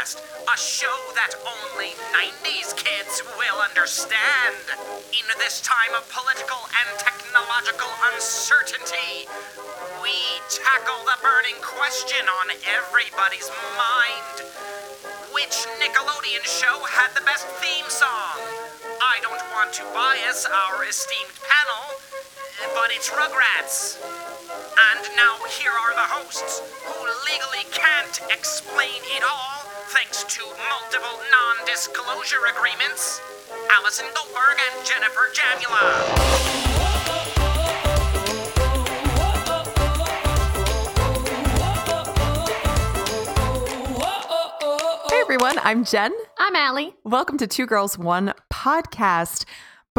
Podcast, a show that only 90s kids will understand. In this time of political and technological uncertainty, we tackle the burning question on everybody's mind. Which Nickelodeon show had the best theme song? I don't want to bias our esteemed panel, but it's Rugrats. And now here are the hosts who legally can't explain it all thanks to multiple non disclosure agreements Allison Goldberg and Jennifer Jamula. Hey everyone, I'm Jen. I'm Allie. Welcome to Two Girls One Podcast.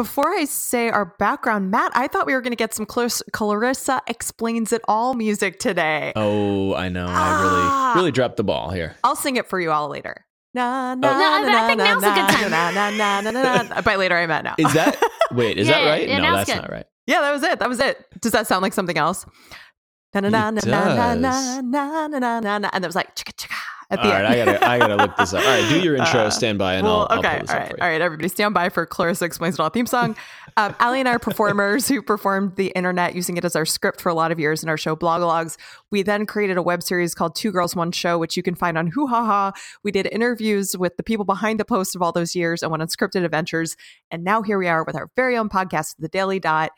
Before I say our background, Matt, I thought we were going to get some Clar- Clarissa explains it all music today. Oh, I know. Ah. I really, really dropped the ball here. I'll sing it for you all later. Na, na, No, I- I think now's a good time. Na, na, na, na, na, na. By later, I meant now. Is that wait? Is that right? yeah, no, that's good. not right. yeah, that was it. That was it. Does that sound like something else? Na, na, na, na, na, na, na, na, na. And it was like chicka chicka at All right. I gotta, I gotta look this up. All right, do your intro. Uh, stand by, and well, I'll, I'll okay, pull this all right, all right, everybody, stand by for Clarissa Explains It All theme song. Um, Allie and I are performers who performed the internet using it as our script for a lot of years in our show Blogologues. We then created a web series called Two Girls One Show, which you can find on Hoo Ha Ha. We did interviews with the people behind the posts of all those years and went on scripted adventures. And now here we are with our very own podcast, The Daily Dot.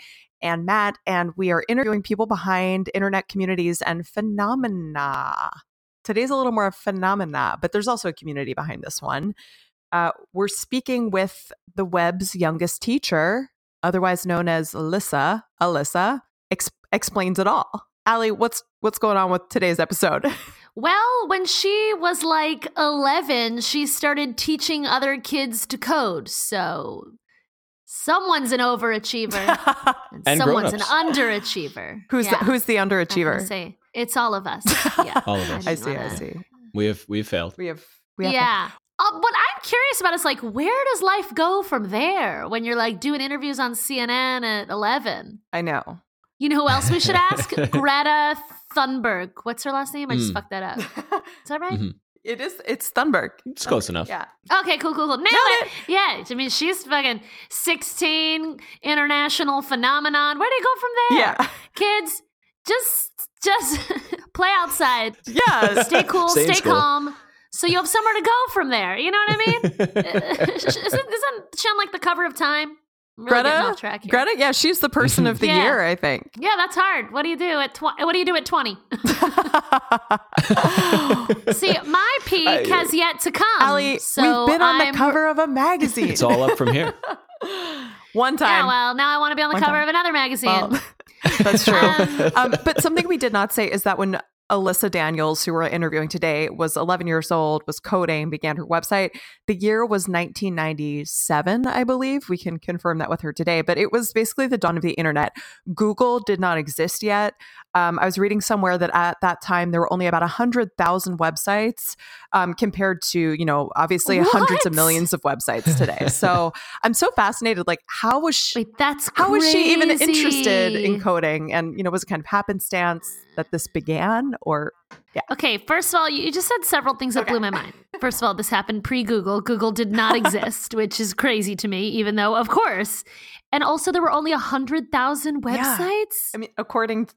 And Matt, and we are interviewing people behind internet communities and phenomena. Today's a little more of phenomena, but there's also a community behind this one. Uh, we're speaking with the web's youngest teacher, otherwise known as Alyssa. Alyssa ex- explains it all. Allie, what's what's going on with today's episode? Well, when she was like 11, she started teaching other kids to code. So someone's an overachiever and, And someone's an underachiever. who's Yeah, the, who's the I'm underachiever? Say it's all of us. Yeah, All of us. I didn't see. I wanna- see. We have, we have failed. We have. We have Yeah. Uh, what I'm curious about is like, where does life go from there when you're like doing interviews on CNN at 11? I know. You know who else we should ask? Greta Thunberg. What's her last name? I just Mm. fucked that up. Is that right? Mhm. It is. It's Thunberg. It's close enough. Yeah. Okay, cool, cool, cool. Nailed it. Yeah, I mean, she's fucking 16, international phenomenon. Where do you go from there? Yeah. Kids, just just play outside. Yeah. Stay cool, Stay stay calm. So you have somewhere to go from there. You know what I mean? isn't, isn't she on like the cover of Time? I'm really Greta. track here. Greta. Yeah, she's the person of the Yeah. year. I think. Yeah, that's hard. What do you do at tw- What do you do at twenty? See, my peak I- has yet to come. Allie, so we've been on I'm- the cover of a magazine. It's all up from here. One time. Yeah, well, now I want to be on the One cover time. of another magazine. Well, that's true. Um, um, but something we did not say is that when Alyssa Daniels, who we're interviewing today, was 11 years old, was coding, began her website. The year was 1997, I believe. We can confirm that with her today, but it was basically the dawn of the internet. Google did not exist yet. Um, I was reading somewhere that at that time there were only about 100,000 websites um, compared to, you know, obviously hundreds of millions of websites today. so I'm so fascinated. Like, how was she? Wait, that's How was she even interested in coding? And you know, was it kind of happenstance that this began, or Okay, first of all, you just said several things that Okay. blew my mind. First of all, this happened pre Google. Google did not exist, which is crazy to me, even though, of course. And also, there were only 100,000 Yeah. websites I mean, according to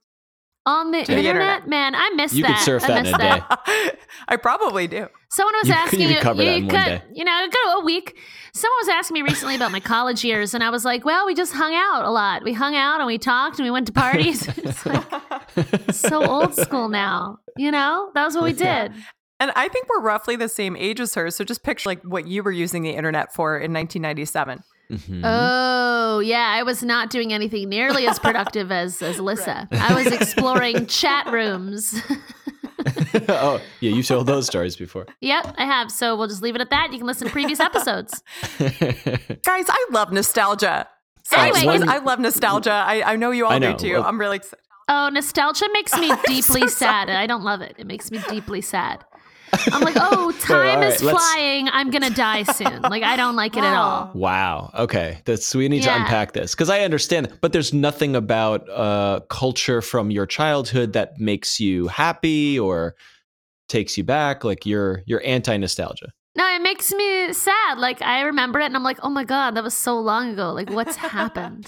on the the internet. internet. Man, I missed You could that. surf I that in missed a day. I probably do. Someone was You asking you could cover that in one could, day. You know, go a week. Someone was asking me recently about my college years, and I was like, "Well, we just hung out a lot. We hung out and we talked and we went to parties. it's like so old school now. You know, that was what we did. And I think we're roughly the same age as her. So just picture like what you were using the internet for in 1997. Mhm. Oh yeah, I was not doing anything nearly as productive as as Alyssa. I was exploring chat rooms. oh, yeah, you've told those stories before. yep, I have. So we'll just leave it at that. You can listen to previous episodes. Guys, I love nostalgia. Anyway, Seriously, one- I love nostalgia. I, I know you all know. do too. Well- I'm really excited. Oh, nostalgia makes me deeply so sad. I don't love it. It makes me deeply sad. I'm like, oh, time all is right, let's- flying. I'm gonna die soon. Like, I don't like it at all. Wow. Okay. That's we need to unpack this because I understand, but there's nothing about uh, culture from your childhood that makes you happy or takes you back? Like you're you're anti nostalgia. No, it makes me sad. Like I remember it and I'm like, oh my God, that was so long ago. Like what's happened?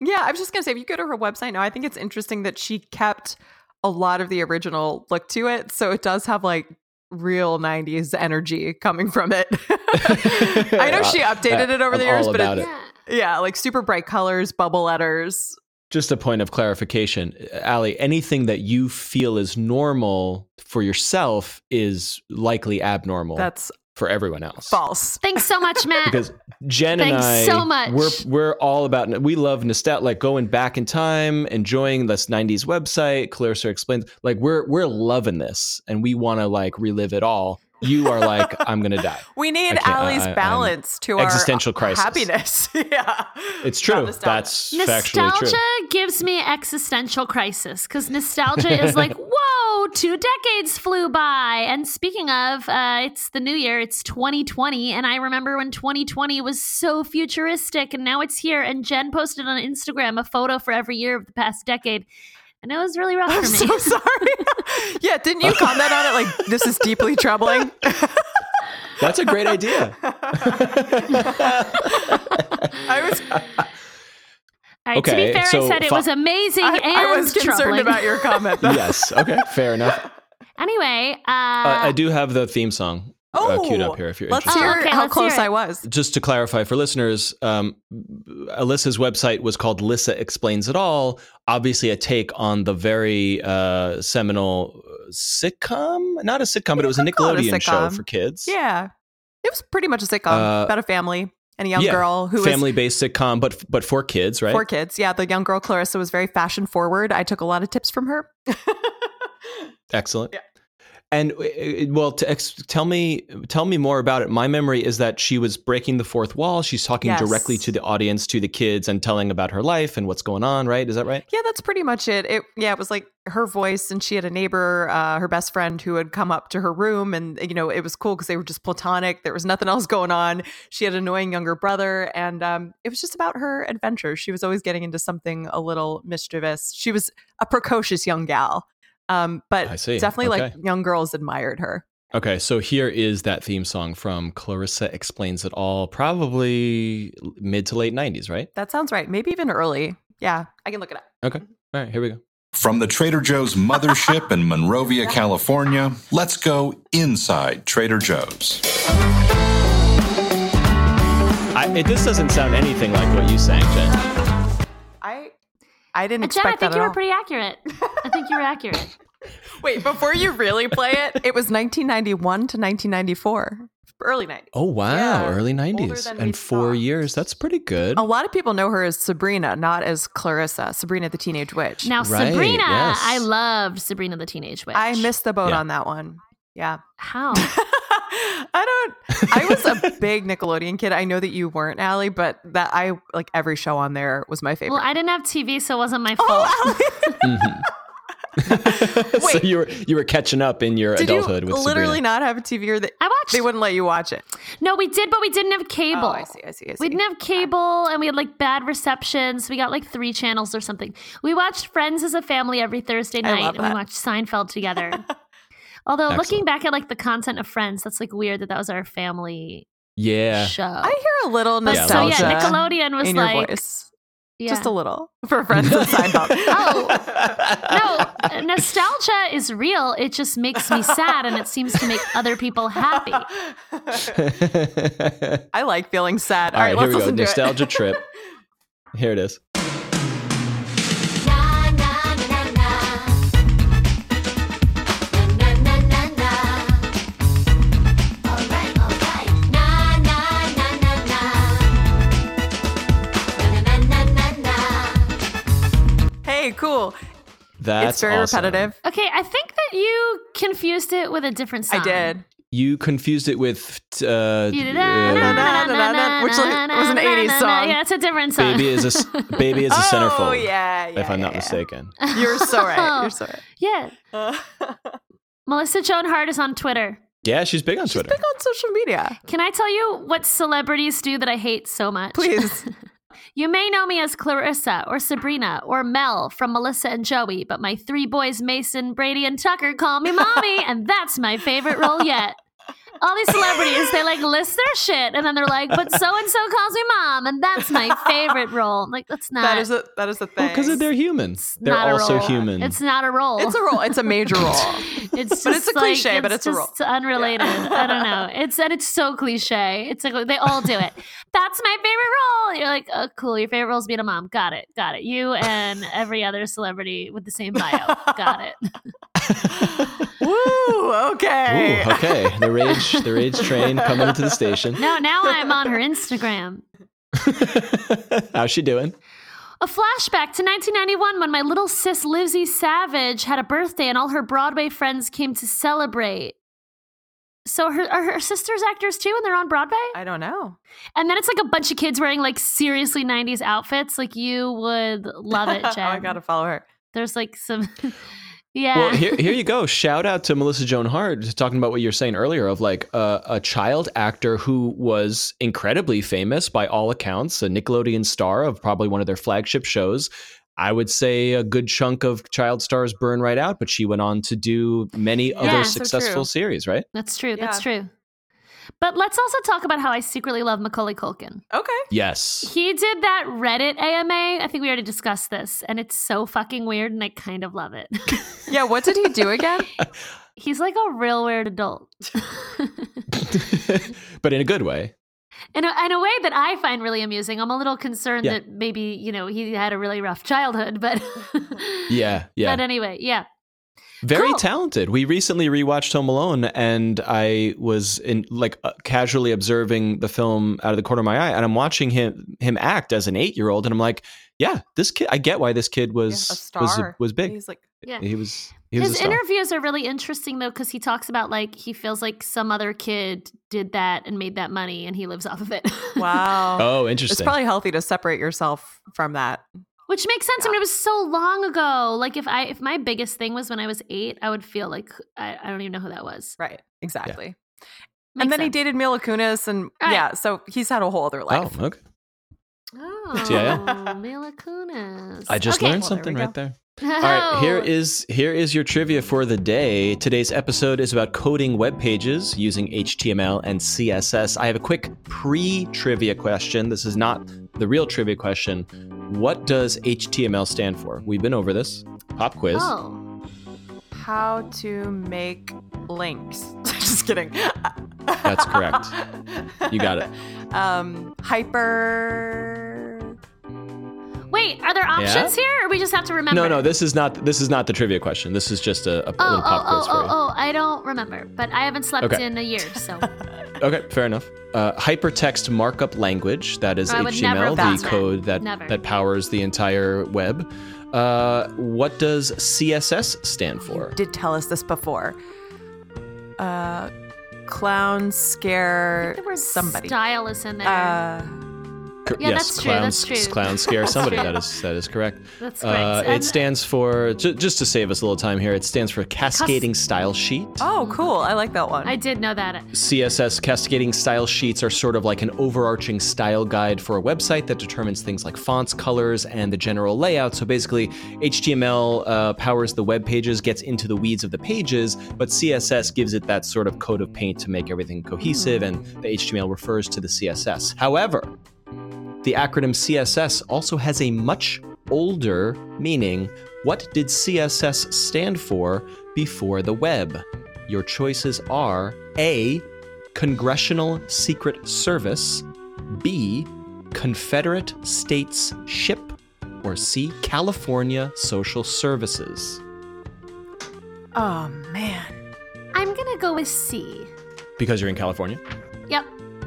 Yeah, I was just gonna say if you go to her website now, I think it's interesting that she kept a lot of the original look to it. So it does have like real 90s energy coming from it. I know she updated it over I'm the years, but about it's, it. yeah. yeah, like super bright colors, bubble letters. Just a point of clarification, uh, Allie. Anything that you feel is normal for yourself is likely abnormal That's for everyone else. false. Thanks so much, Matt. because Jen and I, so much. we're we're all about we love nostalgia, like going back in time, enjoying this '90s website. Clarissa explains, like we're we're loving this, and we want to like relive it all. You are like, I'm gonna die. We need I can't- Allie's I- I'm- balance to our Existential our crisis. happiness. yeah, It's Not true. nostalgia. That's factually Nostalgia true. gives me existential crisis because nostalgia is like, whoa, two decades flew by. And speaking of, uh, it's the new year, it's 2020. And I remember when 2020 was so futuristic and now it's here. And Jen posted on Instagram a photo for every year of the past decade. And it was really rough I'm for me. so sorry. yeah, didn't you comment on it like this is deeply troubling? That's a great idea. I was All right, to Okay, be fair, so I said it fi- was amazing I, and I was concerned troubling. about your comment. though. yes. Okay. Fair enough. Anyway, uh, Uh, I do have the theme song uh, queued up here. If you're let's interested. hear Oh, okay, how let's hear close it. I was. just to clarify for listeners, um, Alyssa's website was called Lissa Explains It All. Obviously, a take on the very uh, seminal sitcom. Not a sitcom, but it was a could call it a Nickelodeon show for kids. Yeah, it was pretty much a sitcom Uh, about a family and a young yeah, girl who was family-based sitcom, but but for kids, right? four kids. Yeah, the young girl Clarissa was very fashion forward. I took a lot of tips from her. Excellent. Yeah. And uh, well, to ex- tell me, tell me more about it. My memory is that she was breaking the fourth wall. She's talking Yes. directly to the audience, to the kids, and telling about her life and what's going on. Right? Is that right? Yeah, that's pretty much it. It yeah, it was like her voice, and she had a neighbor, uh, her best friend, who had come up to her room, and you know it was cool because they were just platonic. There was nothing else going on. She had an annoying younger brother, and um, it was just about her adventure. She was always getting into something a little mischievous. She was a precocious young gal, um, but I see. definitely like young girls admired her. Okay, so here is that theme song from Clarissa Explains It All, probably mid to late 90s, right? That sounds right. Maybe even early. Yeah, I can look it up. Okay. All right, here we go. From the Trader Joe's mothership in Monrovia, California, let's go inside Trader Joe's. I, it, this doesn't sound anything like what you sang, Jen. I I didn't expect that. Jen, I think that you were all. pretty accurate. I think you were accurate. Wait, before you really play it, it was 1991 to 1994, early 90s. Oh, wow. Yeah, Early 90s. And four thought. years. That's pretty good. A lot of people know her as Sabrina, not as Clarissa, Sabrina the Teenage Witch. Now, Right, Sabrina, yes. I loved Sabrina the Teenage Witch. I missed the boat Yeah. on that one. Yeah. How? I don't I was a big Nickelodeon kid. I know that you weren't, Allie, but that I like every show on there was my favorite. Well, I didn't have TV, so it wasn't my fault. oh, Allie. Mhm. so Wait. you were you were catching up in your Did you adulthood with literally Sabrina. not have a TV or they, I watched. they wouldn't let you watch it? no, we did, but we didn't have cable. Oh, I see, I see, I see. We didn't have cable and we had like bad reception. So we got like three channels or something. We watched Friends as a family every Thursday I night love and we watched Seinfeld together. Although looking back at like the content of Friends, that's like weird that that was our family Yeah. show. I hear a little nostalgia. so yeah, Nickelodeon was in your like voice. yeah. Just a little for friends of Seinfeld. Oh. no, nostalgia is real. It just makes me sad and it seems to make other people happy. I like feeling sad. All right, let's here we go. listen to it. Nostalgia trip. Here it is. Cool. That's it's very awesome. repetitive. Okay, I think that you confused it with a different song. I did. You confused it with uh, You did Which was an 80s song. Yeah, it's a different song. baby is a baby is a oh, centerfold. yeah, yeah. if I'm not yeah, yeah. mistaken. You're so right. You're so right. yeah. Uh, Melissa Joan Hart is on Twitter. Yeah, she's big on she's Twitter. big on social media. Can I tell you what celebrities do that I hate so much? Please. You may know me as Clarissa or Sabrina or Mel from Melissa and Joey, but my three boys, Mason, Brady, and Tucker, call me mommy, and that's my favorite role yet. All these celebrities, they like list their shit, and then they're like, "But so and so calls me mom, and that's my favorite role." I'm like, that's not. that is a that is a thing. Because they're human. They're not also role. human. It's not a role. It's a role. It's a major role. It's just But it's a like- cliche, but it's a role. just unrelated. I don't know. It's and it's so cliche. It's like they all do it. That's my favorite role. You're like, oh, cool. Your favorite role is being a mom. Got it. Got it. You and every other celebrity with the same bio. Got it. Woo! Okay. Ooh, okay. The rage, the rage train coming into the station. No, now I'm on her Instagram. How's she doing? A flashback to 1991 when my little sis Lizzie Savage had a birthday and all her Broadway friends came to celebrate. So her are her sisters actors too, and they're on Broadway. I don't know. And then it's like a bunch of kids wearing like seriously 90s outfits. Like you would love it, Jen. oh, I gotta follow her. There's like some Yeah. Well, here, here you go. Shout out to Melissa Joan Hart talking about what you were saying earlier of like uh, a child actor who was incredibly famous by all accounts, a Nickelodeon star of probably one of their flagship shows. I would say a good chunk of child stars burn right out, but she went on to do many Yeah, other so successful true. series, right? That's true. That's true. But let's also talk about how I secretly love Macaulay Culkin. Okay. Yes. He did that Reddit AMA. I think we already discussed this, and it's so fucking weird, and I kind of love it. Yeah, what did he do again? He's like a real weird adult. but in a good way. In, a, in a way that I find really amusing. I'm a little concerned Yeah. that maybe, you know, he had a really rough childhood, but Yeah. Yeah. But anyway, yeah. Very Cool. talented. We recently rewatched Home Alone, and I was in like uh, casually observing the film out of the corner of my eye, and I'm watching him him act as an eight year old, and I'm like, yeah, this kid. I get why this kid was Yeah, a was star. was big. He's like, Yeah. He was he was His a star. interviews are really interesting though, because he talks about like he feels like some other kid did that and made that money and he lives off of it. wow. oh, interesting. It's probably healthy to separate yourself from that. Which makes sense. I mean, it was so long ago. Like if I if my biggest thing was when I was eight, I would feel like I, I don't even know who that was. Right. Exactly. Makes and then he dated Mila Kunis, and Right. yeah, so he's had a whole other oh, life. okay. Oh, TIA. Mila Kunis. I just Okay. learned Well, something we right go. there. All right, here is here is your trivia for the day. Today's episode is about coding web pages using HTML and CSS. I have a quick pre-trivia question. This is not the real trivia question. What does HTML stand for? We've been over this. Pop quiz. Oh. How to make links. Just kidding. That's correct. You got it. Um, hyper. Wait, are there options here, or we just have to remember? No, no, this is not this is not the trivia question. This is just a, a Oh, little pop oh, quiz oh, for oh, you. oh! I don't remember, but I haven't slept Okay. in a year, so Okay, fair enough. Uh, hypertext markup language, that is I HTML, the guessed that. code that, Never. that powers the entire web. Uh, what does CSS stand for? Did tell us this before. Uh, clown scare the word somebody. style is in there. Uh, Cor- Yeah, yes, that's true, clown, that's true. clown scare That's somebody. true. That is that is correct. That's Uh, correct. it stands for ju- just to save us a little time here. It stands for cascading style sheet. oh, cool. I like that one. I did know that. CSS cascading style sheets are sort of like an overarching style guide for a website that determines things like fonts, colors, and the general layout. So basically, HTML uh, powers the web pages, gets into the weeds of the pages, but CSS gives it that sort of coat of paint to make everything cohesive, and the HTML refers to the CSS. However, the acronym CSS also has a much older meaning. What did CSS stand for before the web? Your choices are A. Congressional Secret Service, B. Confederate States Ship, or C. California Social Services. oh man. I'm gonna go with C. Because you're in California.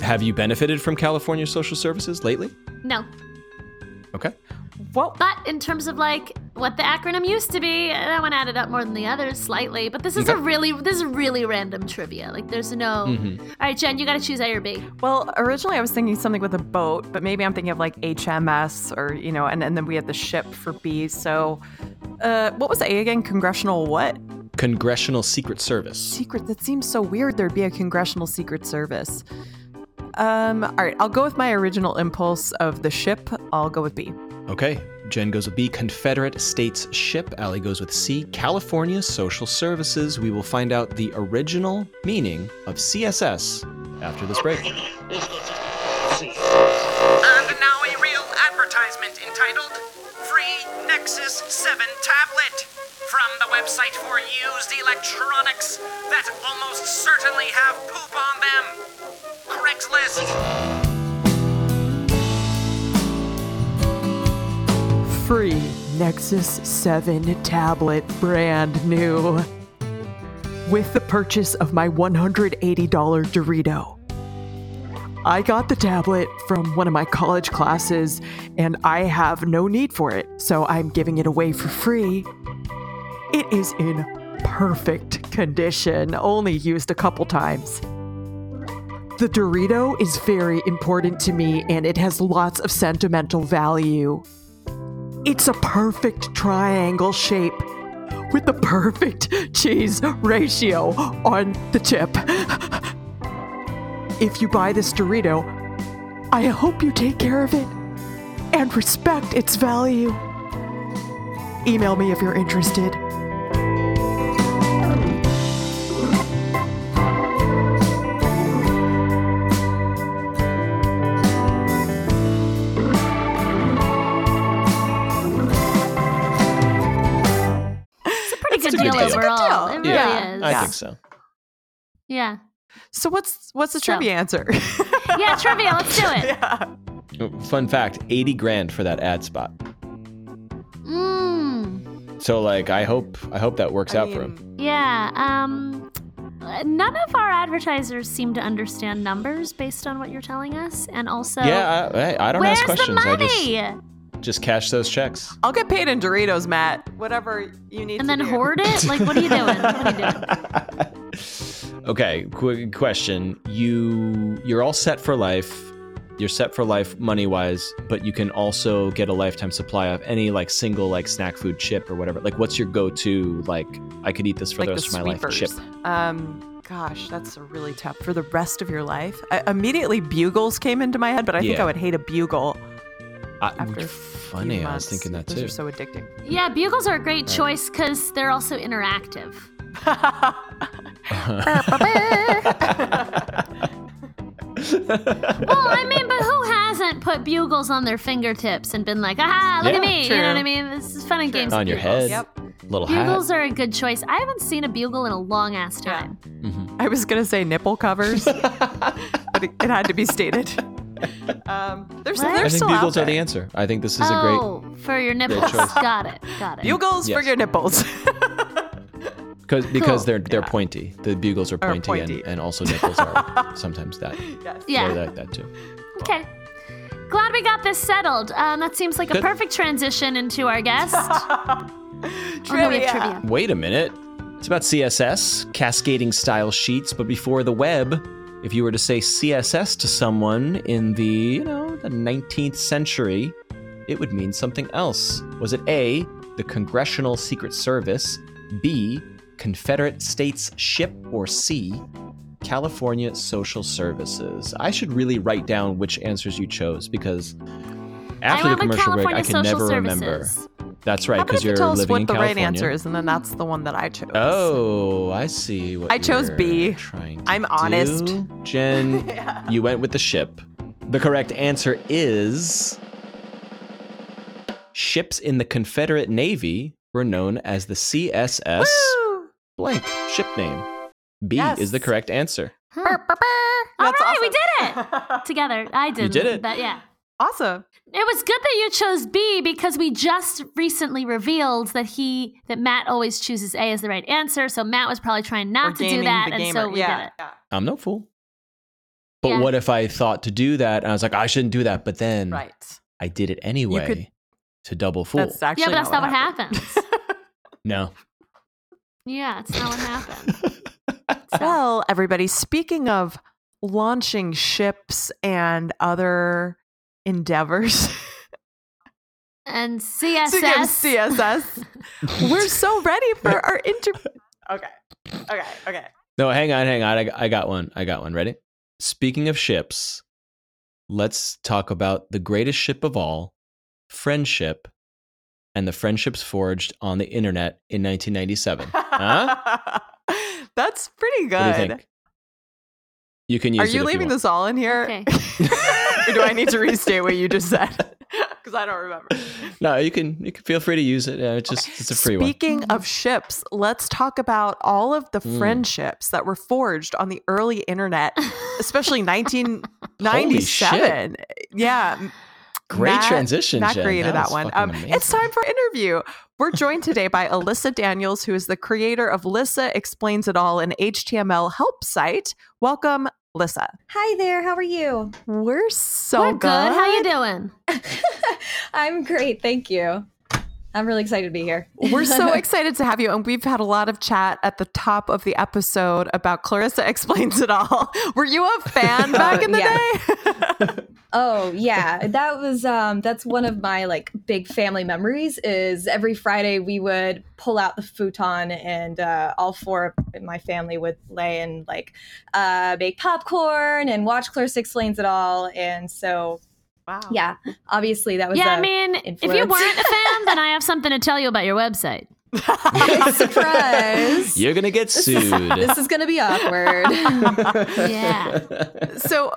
Yep. Have you benefited from California Social Services lately? No. Okay. What? But in terms of like what the acronym used to be, that one added up more than the others slightly. But this is a really this is really random trivia. Like there's no. Mhm. All right, Jen, you got to choose A or B. Well, originally I was thinking something with a boat, but maybe I'm thinking of like HMS or you know, and, and then we had the ship for B. So, uh, what was A again? Congressional what? Congressional Secret Service. Secret. That seems so weird. There'd be a congressional secret service. Um, all right, I'll go with my original impulse of the ship. I'll go with B. Okay. Jen goes with B, Confederate States Ship. Allie goes with C, California Social Services. We will find out the original meaning of CSS after this break. And now a real advertisement entitled Free Nexus 7 Tablet from the website for used electronics that almost certainly have poop on them. Craigslist. Free Nexus 7 tablet, brand new. With the purchase of my $180 Dorito. I got the tablet from one of my college classes and I have no need for it, so I'm giving it away for free. It is in perfect condition, only used a couple times. The Dorito is very important to me and it has lots of sentimental value. It's a perfect triangle shape with the perfect cheese ratio on the tip. If you buy this Dorito, I hope you take care of it and respect its value. Email me if you're interested. I think so. Yeah. So what's what's the So- trivia answer? Yeah, trivia. Let's do it. yeah. Fun fact 80 grand for that ad spot. Mm. So like I hope I hope that works I out for him. Yeah. Um, none of our advertisers seem to understand numbers based on what you're telling us, and also, yeah, I, I- I don't ask questions. the I money? just just cash those checks. I'll get paid in Doritos, Matt. Whatever you need and to then do. hoard it? Like, what are you doing? What are you doing? okay, quick question. You you're all set for life. You're set for life money wise, but you can also get a lifetime supply of any like single like snack food chip or whatever. Like what's your go-to like I could eat this for like the the of my life chip? Um, gosh, that's a really tough for the rest of your life. I, immediately, bugles came into my head, but I think I would hate a bugle I, after funny, few I was thinking that Those too. are so addicting. Yeah, bugles are a great choice because they're also interactive. Well, I mean, but who hasn't put bugles on their fingertips and been like, aha, look at Yeah, me? You know what I mean? This is fun and games. On with your bugles. head. Yep. Little Bugles hat. are a good choice. I haven't seen a bugle in a long ass Yeah. time. Mhm. I was gonna say nipple covers, but it, it had to be stated. Um, there's What? I think still bugles out are the answer. I think this is a great oh, for your nipples. choice. Got it. Got it. Bugles for your nipples. Because because Cool. they're they're Yeah. pointy. The bugles are pointy, pointy. And, and also nipples are sometimes that. yes. Yeah. They like that too. Okay. Glad we got this settled. Um, that seems like a perfect transition into our guest. Oh, no, we trivia. Wait a minute. It's about CSS, cascading style sheets, but before the web, if you were to say CSS to someone in the, you know, the 19th century, it would mean something else. Was it A, the Congressional Secret Service, B, Confederate States Ship, or C, California Social Services? I should really write down which answers you chose because after the commercial break, I can never Services. remember. That's right, because if you you're tell us living what in the California. right answer is, and then that's the one that I chose. Oh, I see. What I chose you're B. Trying to I'm honest. do. Jen, you went with the ship. The correct answer is ships in the Confederate Navy were known as the CSS Woo! blank ship name. B Yes. is the correct answer. Huh. Burr, burr, burr. All That's right, we did it together. I did. You did it. But yeah. Awesome. It was good that you chose B because we just recently revealed that he that Matt always chooses A as the right answer. So Matt was probably trying not Or to do gaming that, the and gamer. so we yeah. did it. yeah. I'm no fool. But Yeah. what if I thought to do that and I was like, I shouldn't do that, but then Right. I did it anyway could- to double fool? That's actually Yeah, but that's not what happened. happens. no. yeah, it's not what happened. So- Well, everybody, speaking of launching ships and other endeavors, and speaking of CSS. CSS, we're so ready for our inter. Okay. Okay. Okay. No, hang on, hang on. I, I got one. I got one. Ready? Speaking of ships, let's talk about the greatest ship of all, friendship, and the friendships forged on the internet in 1997. Huh? That's pretty good. What do you think? You can use Are you if leaving want. this all in here? Okay. Or do I need to restate what you just said? Because I don't remember. No, you can. You can feel free to use it. Uh, it's just it's a free one. Speaking of ships, let's talk about all of the Mm. friendships that were forged on the early internet, especially 1997. Yeah. Great Matt- transition. Matt Jen. created that, was one. Um, it's time for interview. We're joined today by Alyssa Daniels, who is the creator of Lissa Explains It All, an HTML help site. Welcome, Lissa. Hi there. How are you? We're so We're good. How you doing? I'm great. Thank you. I'm really excited to be here. We're so excited to have you. And we've had a lot of chat at the top of the episode about Clarissa Explains It All. Were you a fan back Oh, in the yeah. day? oh yeah, that was um that's one of my like big family memories. Is every Friday we would pull out the futon and uh, all four of my family would lay and like uh, make popcorn and watch Clarissa Explains It All. And so wow. yeah, obviously that was Yeah, a I mean, if you weren't a fan, then I have something to tell you about your website. surprise. You're gonna get sued. this is gonna be awkward. Yeah. So,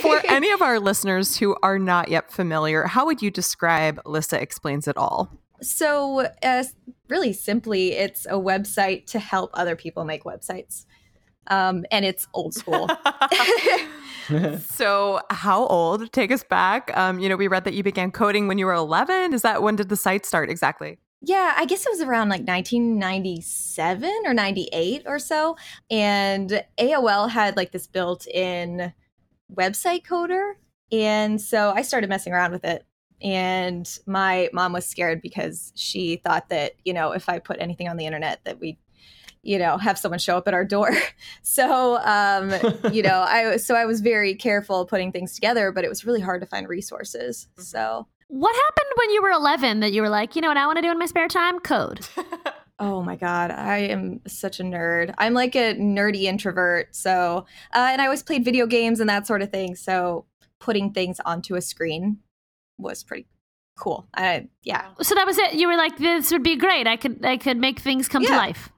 for any of our listeners who are not yet familiar, how would you describe Lissa Explains It All? So, uh, really simply, it's a website to help other people make websites. Um, and it's old school. So, how old? Take us back. Um, you know, we read that you began coding when you were 11. Is that when did the site start exactly? yeah, I guess it was around like 1997 or 98 or so. And AOL had like this built in website coder. And so I started messing around with it. And my mom was scared because she thought that, you know, if I put anything on the internet, that we you know have someone show up at our door so um you know i so i was very careful putting things together but it was really hard to find resources so What happened when you were 11 that you were like, you know what I want to do in my spare time? Code. oh my god i am such a nerd i'm like a nerdy introvert so uh, and i always played video games and that sort of thing so putting things onto a screen was pretty cool i yeah So that was it. You were like, this would be great. I could I could make things come to life.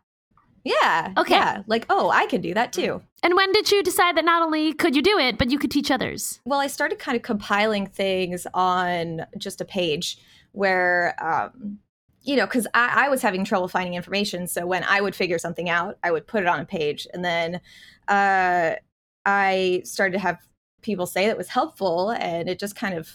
Yeah Okay. yeah like oh i can do that too And when did you decide that not only could you do it, but you could teach others? Well, I started kind of compiling things on just a page where, um, you know, because I, I was having trouble finding information. So when I would figure something out, I would put it on a page. And then uh, I started to have people say that was helpful. And it just kind of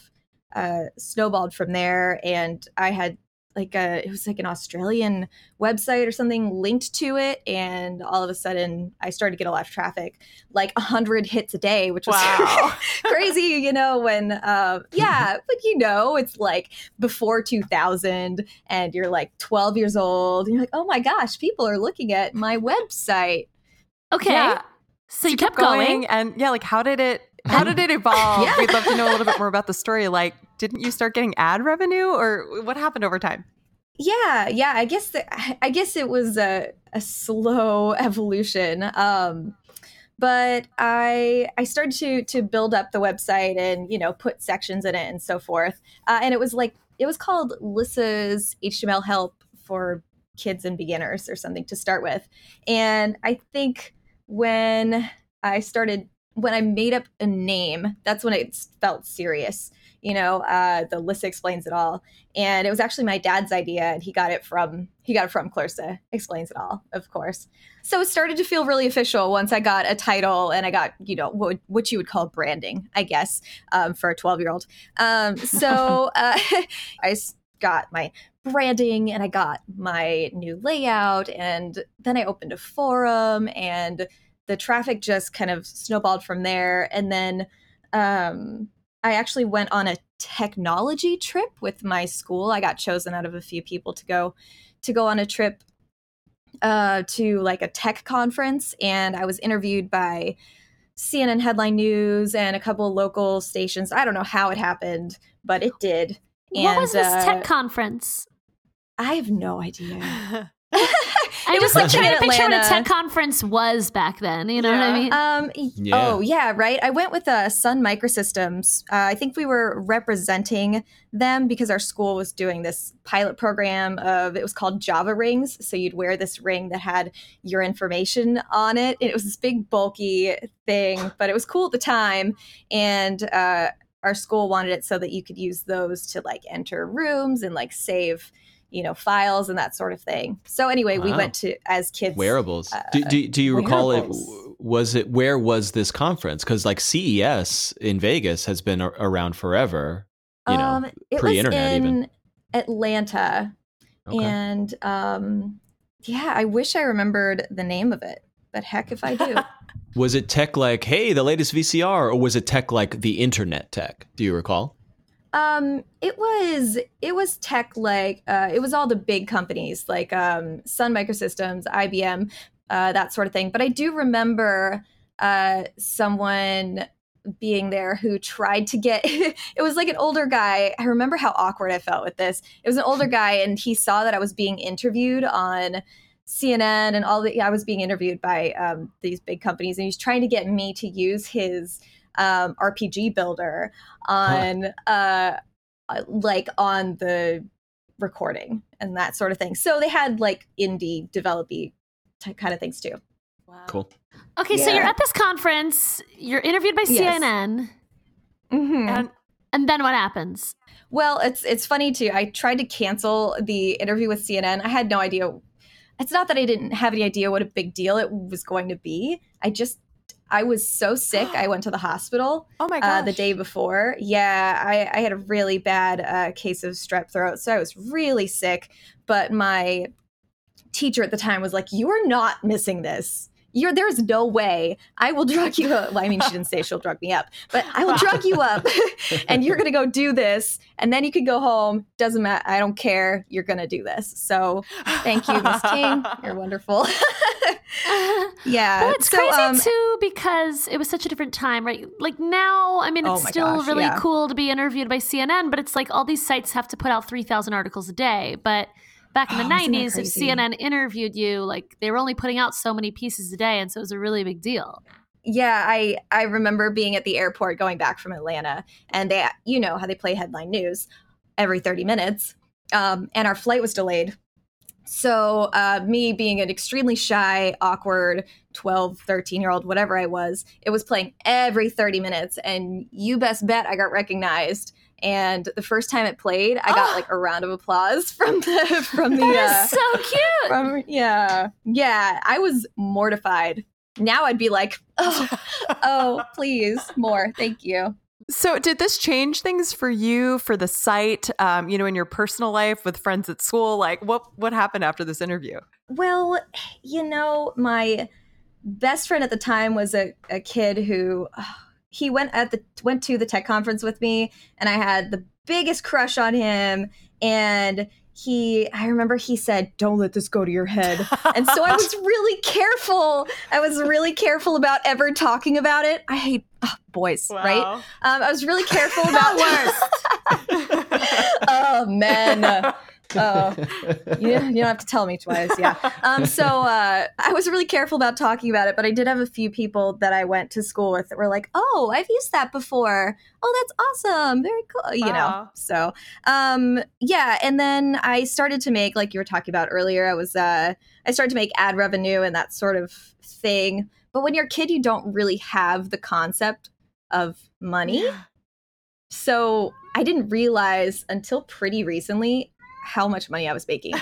uh, snowballed from there. And I had like a, it was like an Australian website or something linked to it. And all of a sudden, I started to get a lot of traffic, like 100 hits a day, which was Wow. crazy, you know, when, um, yeah, but you know, it's like before 2000 and you're like 12 years old and you're like, oh my gosh, people are looking at my website. Okay. Yeah. So you kept going. and yeah, like how did it how did it evolve? Yeah. We'd love to know a little bit more about the story. Like, didn't you start getting ad revenue or what happened over time? Yeah, yeah, I guess the, I guess it was a, a slow evolution. Um, but I I started to to build up the website and you know put sections in it and so forth. Uh, and it was like it was called Lissa's HTML help for kids and beginners or something to start with. And I think when I started when I made up a name, that's when it felt serious. You know, uh, the list explains it all, and it was actually my dad's idea, and he got it from he got it from Clarissa explains it all, of course. So it started to feel really official once I got a title and I got you know what what you would call branding, I guess, um, for a twelve year old. Um, so uh, I got my branding and I got my new layout, and then I opened a forum and the traffic just kind of snowballed from there. And then um, i actually went on a technology trip with my school. I got chosen out of a few people to go to go on a trip uh, to like a tech conference. And i was interviewed by cnn headline news and a couple local stations. I don't know how it happened but it did. What was this uh, tech conference? i have no idea I It just was like like trying to in picture what a tech conference was back then. You know what I mean? Um. Yeah. Oh yeah, right. I went with uh, Sun Microsystems. Uh, I think we were representing them because our school was doing this pilot program of it was called Java rings. So you'd wear this ring that had your information on it. It was this big bulky thing, but it was cool at the time. And uh, our school wanted it so that you could use those to like enter rooms and like save, you know, files and that sort of thing. So anyway, we went to as kids. Wearables. uh, do, do, do you recall it? Was it where was this conference? Because like CES in Vegas has been a- around forever. You know, um, it was pre-internet in even. Atlanta, Okay. and um, yeah, I wish I remembered the name of it, but heck if I do. was it tech like, hey, the latest VCR, or was it tech like the internet tech? Do you recall? Um, it was it was tech like uh, it was all the big companies like um, Sun Microsystems, IBM, uh, that sort of thing. But I do remember uh, someone being there who tried to get it was like an older guy i remember how awkward i felt with this it was an older guy and he saw that i was being interviewed on cnn and all the yeah, i was being interviewed by um, these big companies and he's trying to get me to use his um, rpg builder on uh like on the recording and that sort of thing so they had like indie developy type kind of things too Cool. okay, so you're at this conference. You're interviewed by Yes. CNN, Mhm. And and then what happens? Well, it's it's funny too. I tried to cancel the interview with CNN. I had no idea. It's not that I didn't have any idea what a big deal it was going to be. I just I was so sick. I went to the hospital oh my gosh. uh, the day before. Yeah, I, I had a really bad uh, case of strep throat, so I was really sick. But my teacher at the time was like, "You are not missing this." You're, there's no way I will drug you up. Well, I mean, she didn't say she'll drug me up, but I will drug you up and you're going to go do this. And then you can go home. Doesn't matter. I don't care. You're going to do this. So thank you, Miss King. You're wonderful. yeah. Well, it's so, crazy um, too because it was such a different time, right? Like now, I mean, Oh it's my still gosh, really yeah. cool to be interviewed by CNN, but it's like all these sites have to put out 3,000 articles a day. But back in the Oh, 90s, if? CNN interviewed you, like they were only putting out so many pieces a day. And so it was a really big deal. yeah i i remember being at the airport going back from atlanta and they you know how they play headline news every 30 minutes um, and our flight was delayed so uh, me being an extremely shy awkward 12 13 year old whatever i was it was playing every 30 minutes and you best bet i got recognized. And the first time it played i got like a round of applause from the from the uh, That's so cute. from yeah yeah i was mortified. Now i'd be like oh oh please more thank you So, did this change things for you for the site? Um, you know, in your personal life with friends at school, like what what happened after this interview? well you know my best friend at the time was a, a kid who he went at the went to the tech conference with me and i had the biggest crush on him and he i remember he said don't let this go to your head. And so i was really careful. I was really careful about ever talking about it. I hate oh, boys right? Um, i was really careful about words. oh man oh. You, you don't have to tell me twice yeah. Um, so uh, i was really careful about talking about it but i did have a few people that i went to school with that were like oh i've used that before. Oh that's awesome. Very cool you know so um, yeah and then i started to make like you were talking about earlier i was uh, i started to make ad revenue and that sort of thing. But when you're a kid you don't really have the concept of money. So i didn't realize until pretty recently how much money i was making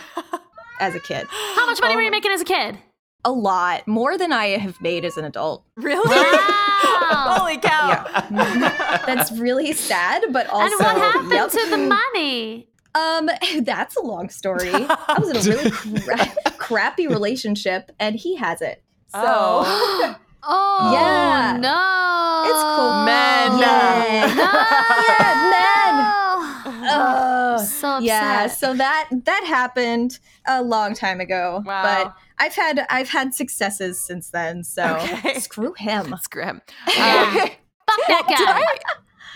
as a kid How much money Oh were you making as a kid? a lot more than i have made as an adult Really? Wow. Holy cow! Yeah. that's really sad but also and what happened yep. to the money? um that's a long story i was in a really cra- crappy relationship and he has it so Oh. Oh, Yeah. no. It's cool. Men. Yeah. No. yeah men Oh, so upset. yeah so that that happened a long time ago Wow. but i've had i've had successes since then so Okay. screw him Screw him. Yeah. Um, Fuck that guy. did I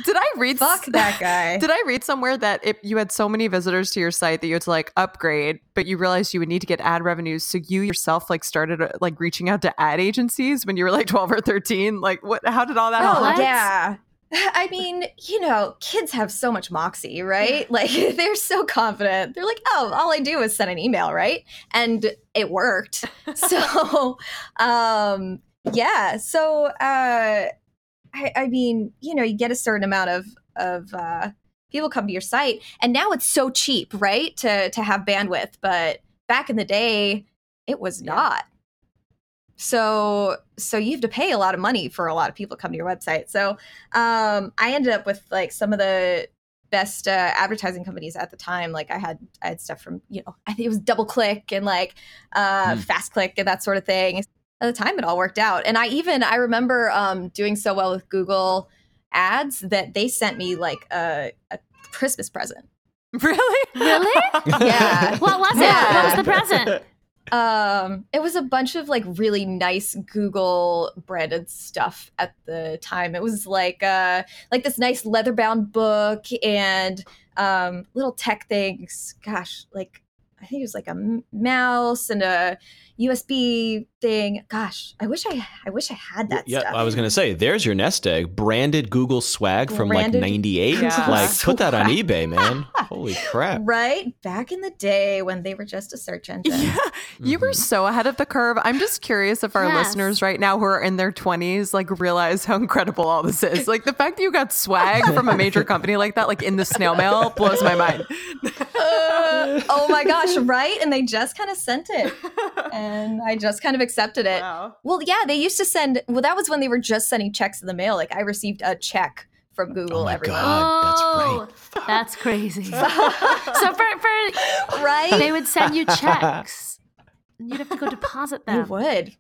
Did I read Fuck that guy. Did I read somewhere that if you had so many visitors to your site that you had to like upgrade, but you realized you would need to get ad revenues, so you yourself like started uh, like reaching out to ad agencies when you were like twelve or thirteen? Like, what? How did all that Oh happen? Yeah. I mean, you know, kids have so much moxie, right? Like they're so confident. They're like, "Oh, all I do is send an email, right?" And it worked. so, um, yeah. So, uh, I, I mean, you know, you get a certain amount of of uh, people come to your site, and now it's so cheap, right? To to have bandwidth, but back in the day, it was not. So so you have to pay a lot of money for a lot of people to come to your website. So um, I ended up with like some of the best uh, advertising companies at the time. Like I had I had stuff from you know I think it was DoubleClick and like uh, Hmm. Fast Click and that sort of thing. At the time, it all worked out. And I even I remember um, doing so well with Google Ads that they sent me like a, a Christmas present. Really? Really? Yeah. What was it? Yeah. What was the present? Um, it was a bunch of like really nice Google branded stuff at the time. It was like uh like this nice leather bound book and um little tech things. Gosh, like I think it was like a mouse and a USB thing. Gosh, I wish I I wish I had that yeah, stuff. I was gonna say, there's your nest egg, branded Google swag from Branded- like '98. Yeah. Like, put that on eBay, man. Holy crap! Right back in the day when they were just a search engine. Yeah, you were Mhm. so ahead of the curve. I'm just curious if our Yes. listeners right now who are in their 20s like realize how incredible all this is. Like the fact that you got swag from a major company like that, like in the snail mail, blows my mind. Uh, oh my gosh, right? And they just kind of sent it. And I just kind of accepted it. Wow. Well, yeah, they used to send. Well, that was when they were just sending checks in the mail. Like I received a check from Google Oh my every God, that's oh, right. that's crazy. so for, for. Right? they would send you checks, and you'd have to go deposit They them. would,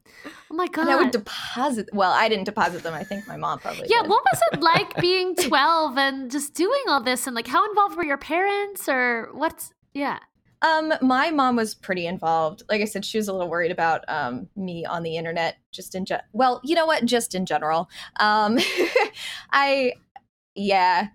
Oh my god! and I would deposit. Well, I didn't deposit them. I think my mom probably. yeah, did. what was it like being 12 and just doing all this? And like, how involved were your parents, or what's? Yeah. Um, my mom was pretty involved. Like I said, she was a little worried about um me on the internet, just in gen. Well, you know what? Just in general. Um, I, yeah.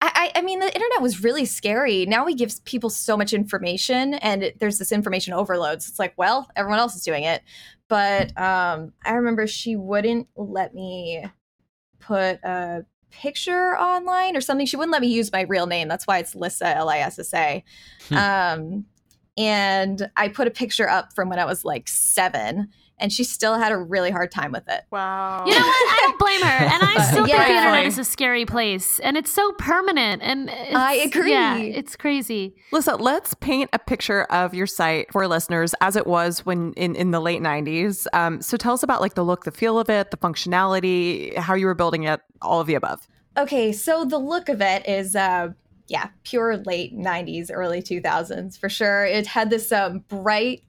I, I I mean, the internet was really scary. Now we give people so much information, and it, there's this information overload. So it's like, well, everyone else is doing it. But um, I remember she wouldn't let me put a picture online or something. She wouldn't let me use my real name. That's why it's Lissa L I S S A. Hmm. Um, and I put a picture up from when I was like seven, and she still had a really hard time with it. Wow. You know what? I don't blame her, and I still Yeah. think the internet is a scary place, and it's so permanent. And it's, I agree. Yeah, it's crazy. Listen, let's paint a picture of your site for listeners as it was when in, in the late 90s. Um, so tell us about like the look, the feel of it, the functionality, how you were building it, all of the above. Okay, so the look of it is, uh, yeah, pure late '90s, early 2000s for sure. It had this um, bright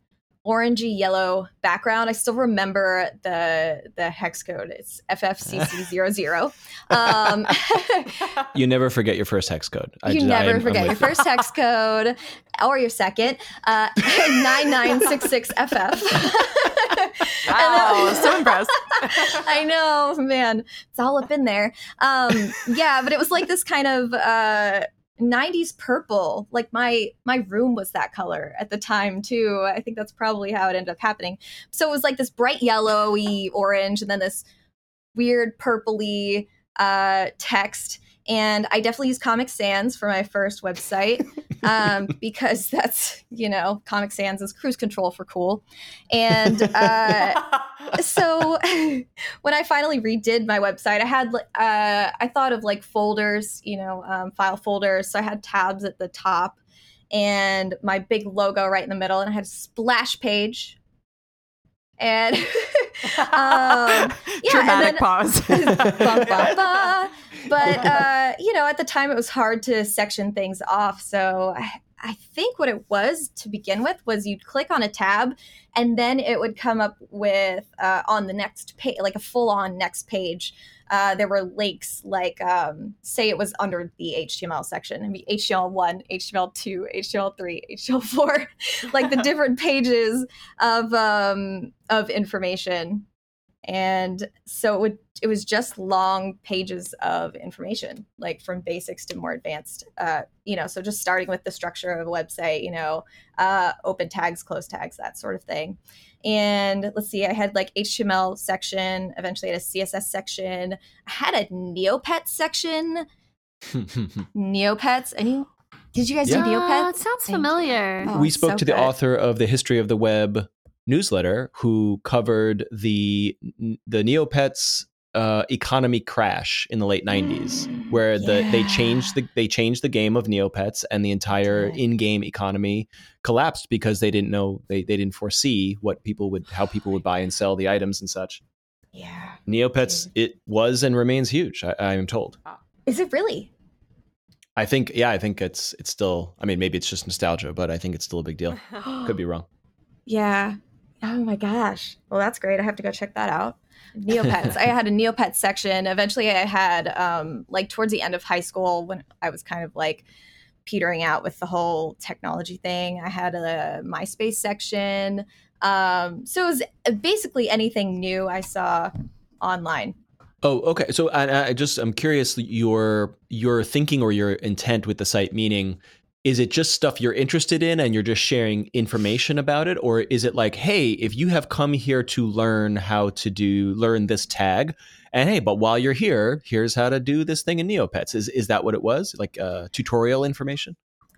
orangey yellow background. I still remember the the hex code. It's FFCC00. Um, You never forget your first hex code. I you just- never am- I'm forget your you. first hex code or your second, uh, 9966FF. Wow, so impressed. I know, man. It's all up in there. Um, yeah, but it was like this kind of uh 90s purple. Like my my room was that color at the time too. I think that's probably how it ended up happening. So it was like this bright yellowy orange and then this weird purpley uh text. And I definitely used Comic Sans for my first website um, because that's, you know, Comic Sans is cruise control for cool. And uh, so when I finally redid my website, I had uh, I thought of like folders, you know, um, file folders. So I had tabs at the top and my big logo right in the middle, and I had a splash page. And um, yeah, Dramatic and then- pause. Ba, ba, ba. But uh, you know, at the time it was hard to section things off. So I, I think what it was to begin with was you'd click on a tab, and then it would come up with uh, on the next page, like a full-on next page. Uh, there were links like, um, say it was under the HTML section, it'd be HTML1, HTML2, HTML3, HTML4, like the different pages of um, of information and so it would it was just long pages of information like from basics to more advanced uh, you know so just starting with the structure of a website you know uh, open tags close tags that sort of thing and let's see i had like html section eventually I had a css section i had a neopets section neopets any did you guys Yeah. do neopets it sounds Thank familiar. Oh, we spoke so to the good. author of the History of the Web newsletter, who covered the the Neopets uh, economy crash in the late '90s, where the they changed the they changed the game of Neopets, and the entire in-game economy collapsed because they didn't know they, they didn't foresee what people would how people would buy and sell the items and such. yeah Neopets it was and remains huge. I, I am told. is it really I think yeah, I think it's it's still. I mean, maybe it's just nostalgia, but I think it's still a big deal. Could be wrong. Yeah. Oh my gosh. Well, that's great. I have to go check that out. Neopets. I had a Neopets section. Eventually, I had um, like towards the end of high school when I was kind of like petering out with the whole technology thing. I had a MySpace section. Um, so it was basically anything new I saw online. Oh, okay. So I, I just I'm curious your your thinking or your intent with the site. Meaning, is it just stuff you're interested in and you're just sharing information about it, or is it like, hey, if you have come here to learn how to do learn this tag, and hey, but while you're here, here's how to do this thing in Neopets. Is is that what it was? Like uh, tutorial information?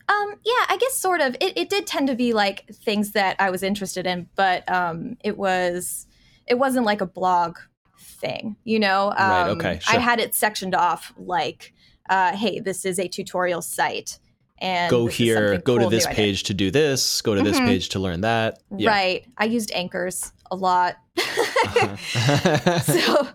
Um, yeah, I guess sort of. It, it did tend to be like things that I was interested in, but um, it was it wasn't like a blog thing, you know. Um, Right, okay, sure. I had it sectioned off like, uh, hey, this is a tutorial site, and go here, go to this new I did. page to do this, go to this Mhm. page to learn that. Yeah. Right. I used anchors a lot. Uh-huh. so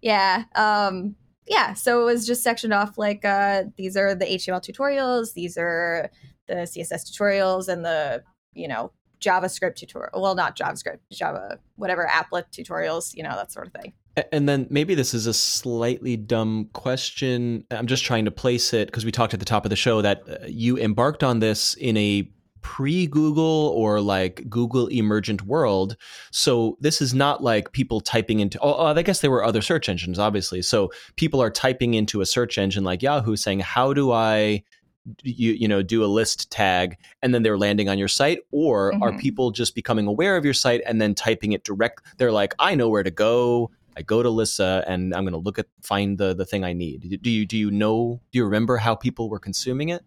yeah um yeah so it was just sectioned off like uh these are the html tutorials these are the css tutorials and the you know javascript tutorial well not javascript java whatever applet tutorials you know that sort of thing And then maybe this is a slightly dumb question. I'm just trying to place it because we talked at the top of the show that uh, you embarked on this in a pre Google or like Google emergent world. So this is not like people typing into, oh, oh, I guess there were other search engines, obviously. So people are typing into a search engine like Yahoo saying, how do I you you know do a list tag and then they're landing on your site or are Mhm. people just becoming aware of your site and then typing it direct they're like i know where to go i go to lissa and i'm going to look at find the the thing i need do you do you know do you remember how people were consuming it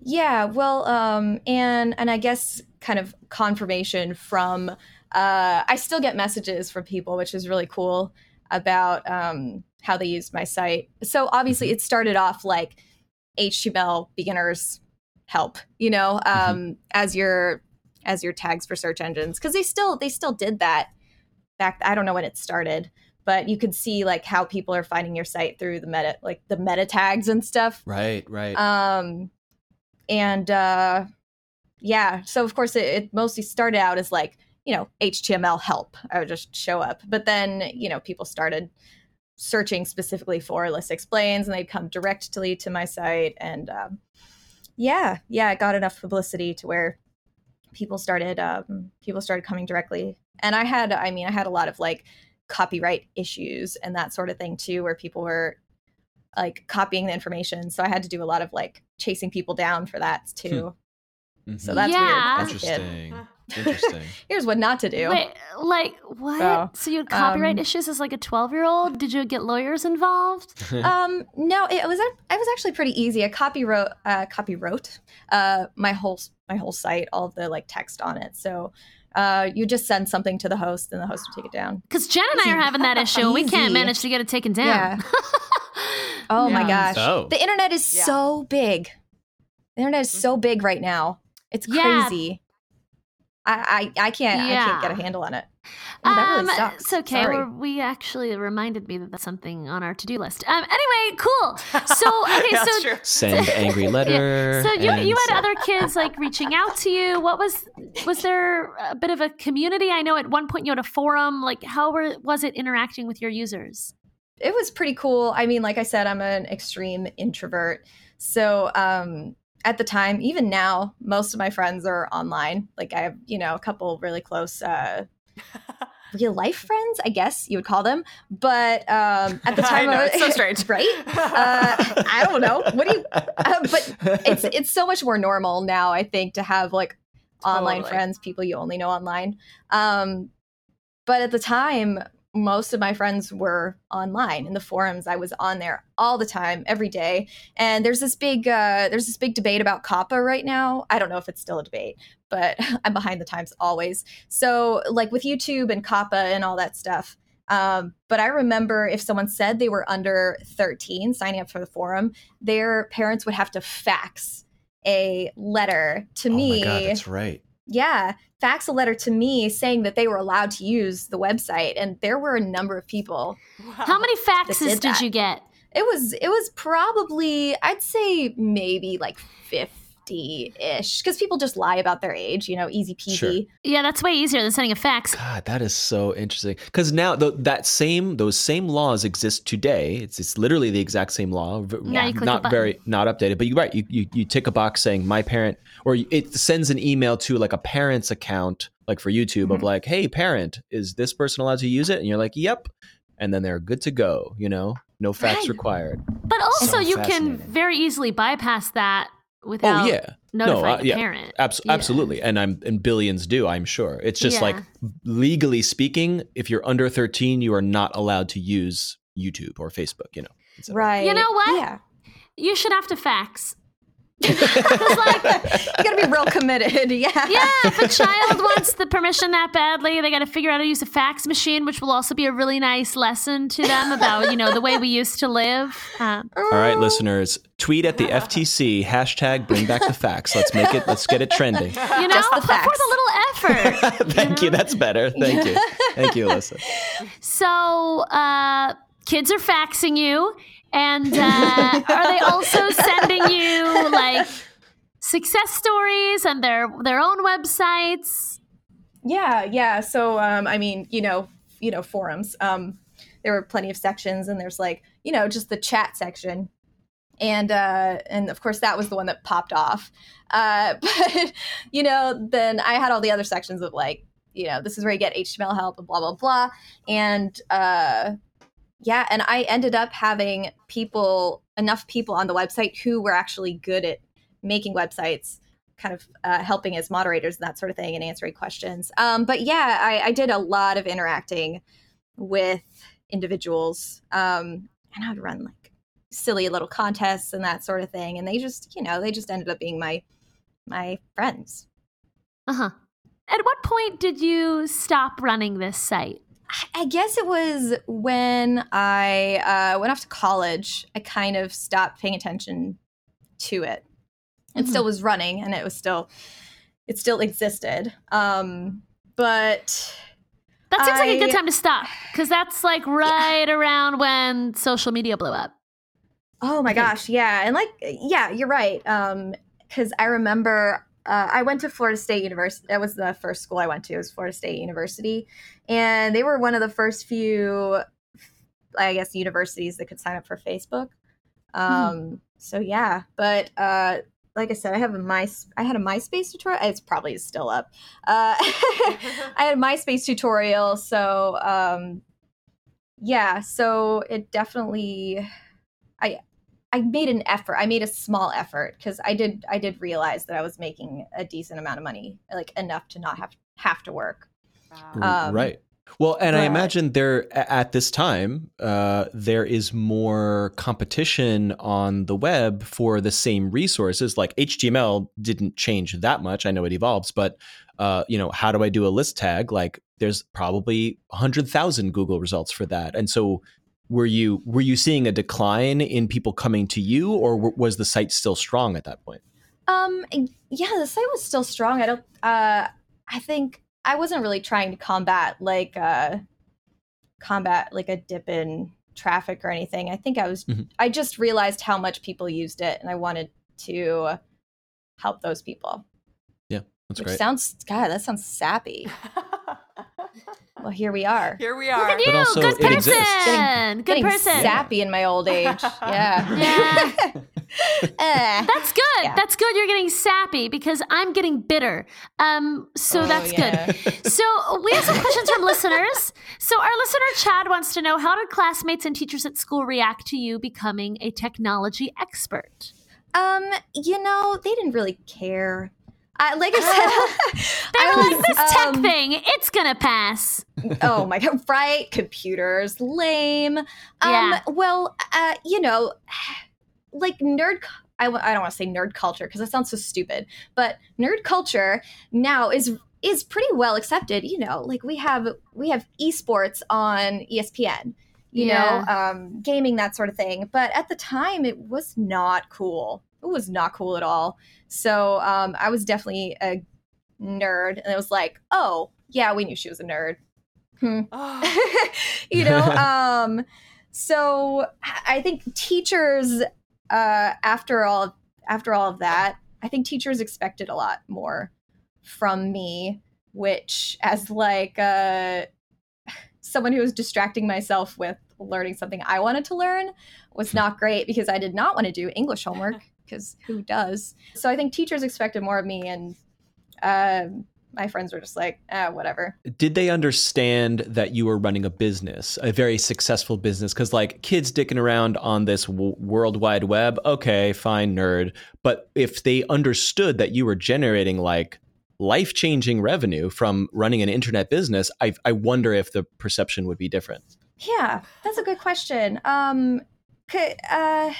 Yeah, well, um, and and I guess kind of confirmation from uh, I still get messages from people, which is really cool about um, how they used my site. So obviously, it started off like HTML beginners help, you know, um, as your as your tags for search engines because they still they still did that back. I don't know when it started. But you could see like how people are finding your site through the meta, like the meta tags and stuff. Right right. Um and uh yeah so of course it, it mostly started out as like you know html help i would just show up. But then you know people started searching specifically for Lissa Explains and they'd come directly to my site. And um, yeah yeah it got enough publicity to where people started um, people started coming directly. And i had i mean i had a lot of like copyright issues and that sort of thing too where people were like copying the information. So i had to do a lot of like chasing people down for that too. So that's Yeah. weird. As a kid. interesting. Interesting. Here's what not to do. Wait, like what? Oh, so you had copyright um, issues as like a twelve-year-old? Did you get lawyers involved? um no it was ac- i was actually pretty easy. I copy wrote uh copy wrote uh my whole my whole site all of the like text on it. So uh you just send something to the host and the host will take it down Because Jen and I are having that issue, and we can't manage to get it taken down. Yeah. oh my gosh Oh. the internet is Yeah. so big the internet is so big right now it's Yeah. crazy I, I I can't I can't get a handle on it. Oh, that really um, sucks. It's okay. Sorry. We're, we actually reminded me that that's something on our to-do list. Um, anyway, cool. So okay, so true. send angry letter so you and you so- had other kids like reaching out to you. What was was there a bit of a community? I know at one point you had a forum. Like how were, was it interacting with your users? it was pretty cool. I mean, like I said, I'm an extreme introvert. So um, at the time, even now, most of my friends are online. Like I have, you know, a couple really close uh, real life friends, I guess you would call them. But um, at the I time, know, I- it's so strange. right? Uh, I don't know. What do you? Uh, but it's it's so much more normal now. I think to have like online Totally. friends, people you only know online. Um, but at the time, most of my friends were online in the forums. I was on there all the time, every day. And there's this big uh, there's this big debate about COPPA right now. I don't know if it's still a debate, but I'm behind the times always. So like with YouTube and COPPA and all that stuff. Um, but I remember if someone said they were under 13 signing up for the forum, their parents would have to fax a letter to me. oh me my god, that's right. yeah fax a letter to me saying that they were allowed to use the website and there were a number of people How many faxes did did, you get? it was it was probably i'd say maybe like 50-ish because people just lie about their age you know easy peasy Sure. Yeah, that's way easier than sending a fax. God, that is so interesting. Because now th- that same those same laws exist today. It's it's literally the exact same law. v- Now you click a not button. very not updated. But you're right. You, you you tick a box saying my parent, or it sends an email to like a parent's account, like for YouTube, of Mhm. like, hey parent, is this person allowed to use it? And you're like, yep. And then they're good to go. You know, no fax Right. required. But also, So you can very easily bypass that without oh yeah. notifying uh, the yeah. parent. Abs- Yeah. Absolutely, and I'm and billions do. I'm sure. It's just Yeah. like legally speaking, if you're under 13, you are not allowed to use YouTube or Facebook. You know, right You know what? yeah You should have to fax. you gotta be real committed yeah Yeah, if a child wants the permission that badly, they got to figure out how to use a fax machine, which will also be a really nice lesson to them about, you know, the way we used to live. Um, All right, listeners, tweet at the FTC hashtag Bring Back the Fax. Let's make it. Let's get it trending. you know, Just the put forth a little effort. Thank you. That's better. Thank you. Thank you, Alyssa. So, uh, kids are faxing you, and uh, are they also sending you like success stories and their their own websites? Yeah, yeah. So um I mean, you know, you know, forums. Um there were plenty of sections and there's like, you know, just the chat section. And uh and of course that was the one that popped off. Uh but you know, then I had all the other sections of like, you know, this is where you get HTML help and blah blah blah. And uh yeah, and I ended up having people enough people on the website who were actually good at making websites kind of uh, helping as moderators and that sort of thing and answering questions. Um, but yeah, I, I did a lot of interacting with individuals, um, and I would run like silly little contests and that sort of thing. And they just, you know, they just ended up being my my friends. Uh huh. At what point did you stop running this site? I- I guess it was when I uh, went off to college. I kind of stopped paying attention to it. It Mhm. still was running, and it was still, it still existed. Um, but That seems like a good time to stop because that's like right around when social media blew up. Oh my gosh, yeah, and like, yeah, you're right. Um, because I remember uh, I went to Florida State University. That was the first school I went to. It was Florida State University, and they were one of the first few, I guess, universities that could sign up for Facebook. Um, so yeah, but uh, like I said, I have a my I had a MySpace tutorial. It's probably still up. Uh, I had a MySpace tutorial, so um, yeah, so it definitely, I I made an effort. I made a small effort because I did I did realize that I was making a decent amount of money, like enough to not have have to work. Um, right. Well, and I imagine there at this time uh, there is more competition on the web for the same resources. Like HTML didn't change that much. I know it evolves, but uh, you know, how do I do a list tag? Like, there's probably hundred thousand Google results for that. And so, were you were you seeing a decline in people coming to you, or w- was the site still strong at that point? Um, yeah, the site was still strong. I don't. Uh, I think I wasn't really trying to combat like uh, combat like a dip in traffic or anything. I think I was. Mhm. I just realized how much people used it, and I wanted to help those people. Yeah, that's which great. sounds God, that sounds sappy. Well, here we are. Here we are. Look are. at you, also good it exists. person, good Getting person. sappy in my old age. Yeah. Yeah. Eh. That's good. Yeah. That's good. You're getting sappy because I'm getting bitter. Um, so Oh, that's yeah. good. So we have some questions from listeners. So our listener Chad wants to know how did classmates and teachers at school react to you becoming a technology expert? Um, you know, they didn't really care. I, like I said, They I were like, was, this tech um, thing, it's gonna pass. oh my god, right? Computers, lame. Um, Yeah. Well, uh, you know, like nerd. I, w- I don't want to say nerd culture because that sounds so stupid, but nerd culture now is is pretty well accepted. You know, like we have we have esports on ESPN. You Yeah. know, um, gaming that sort of thing. But at the time, it was not cool. It was not cool at all. So um, I was definitely a nerd, and it was like, oh yeah, we knew she was a nerd. Hmm. you know um so i think teachers uh after all after all of that i think teachers expected a lot more from me which as like uh someone who was distracting myself with learning something i wanted to learn was not great because i did not want to do english homework because who does so i think teachers expected more of me and um my friends were just like ah, whatever Did they understand that you were running a business, a very successful business? Because like kids dicking around on this w- world wide web, okay, fine, nerd. But if they understood that you were generating like life changing revenue from running an internet business, I, I wonder if the perception would be different. Yeah, that's a good question. Um, c- uh,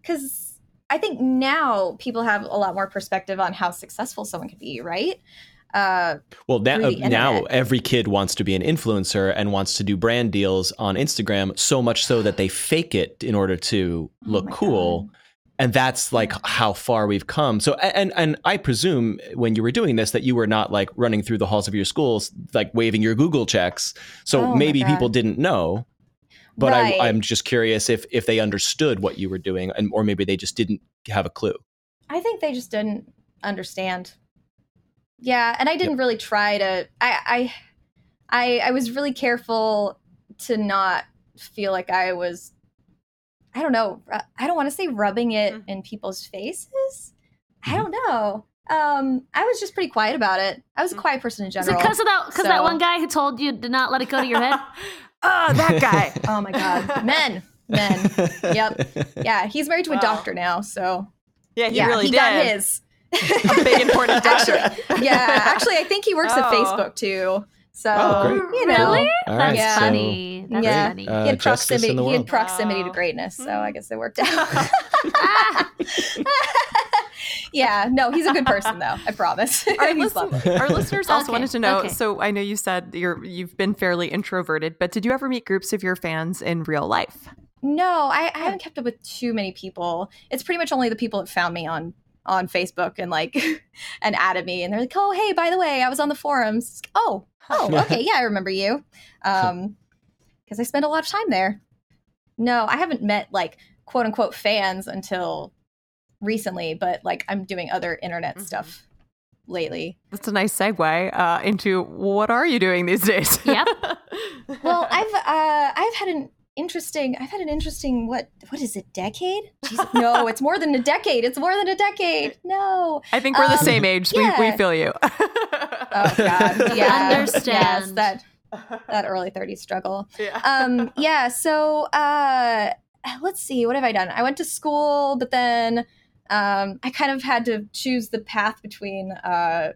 because I think now people have a lot more perspective on how successful someone could be, right? Uh, Well, the now every kid wants to be an influencer and wants to do brand deals on Instagram, so much so that they fake it in order to Oh look my cool. And that's like how far we've come. So, and and I presume when you were doing this that you were not like running through the halls of your schools, like waving your Google checks. So Oh maybe people didn't know. But Right. I, I'm just curious if if they understood what you were doing, and or maybe they just didn't have a clue. I think they just didn't understand. Yeah, and I didn't really try to. I, I, I, I was really careful to not feel like I was. I don't know. I don't want to say rubbing it Mhm. in people's faces. I don't know. Um, I was just pretty quiet about it. I was a quiet person in Is it general. because of that? Because that one guy who told you to not let it go to your head? oh, that guy. oh my god, men, men. Yep. Yeah, he's married to a Wow. doctor now, so Yeah, he yeah, really he did. got his. A big important doctor. Actually, yeah, actually, I think he works at Oh. Facebook too. So Oh, you know, Really? That's right, Yeah. funny. That's Yeah. funny. Uh, he had justice proximity. He had world. proximity to greatness, so I guess it worked out. Ah, yeah, no, he's a good person though. I promise. Our, listen- our listeners also Okay, wanted to know. okay. So I know you said you're you've been fairly introverted, but did you ever meet groups of your fans in real life? No, I, I haven't kept up with too many people. It's pretty much only the people that found me on on Facebook and like and added me, and they're like, "Oh, hey, by the way, I was on the forums." Oh, oh, okay, yeah, I remember you. Um, because I spent a lot of time there. No, I haven't met like quote unquote fans until recently, but like I'm doing other internet Mhm. stuff lately. That's a nice segue uh, into what are you doing these days? Yep. Well, I've uh, I've had an interesting I've had an interesting what what is it decade? Jeez, no, it's more than a decade. It's more than a decade. No. I think we're the Um, same age. We, we feel you. Oh God. Yeah. Understand. Yes, that that early 30s struggle. yeah. Um yeah, so uh let's see, what have I done? I went to school, but then um I kind of had to choose the path between uh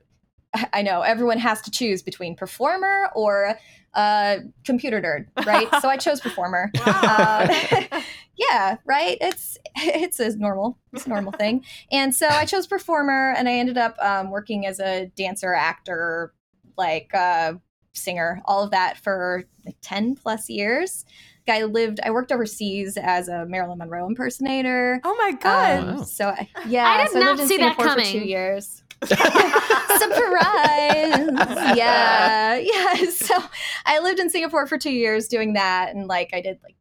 I know everyone has to choose between performer or uh computer nerd, right? so I chose performer. Wow. Um, yeah, right. It's it's a normal, it's a normal thing. And so I chose performer, and I ended up um, working as a dancer, actor, like uh, singer, all of that for like ten plus years. I lived, I worked overseas as a Marilyn Monroe impersonator. oh my god. Um, Wow. So I, yeah, I did so not lived in see that Singapore for coming. two years. Surprise! yeah, yeah. So I lived in Singapore for two years doing that, and like I did, like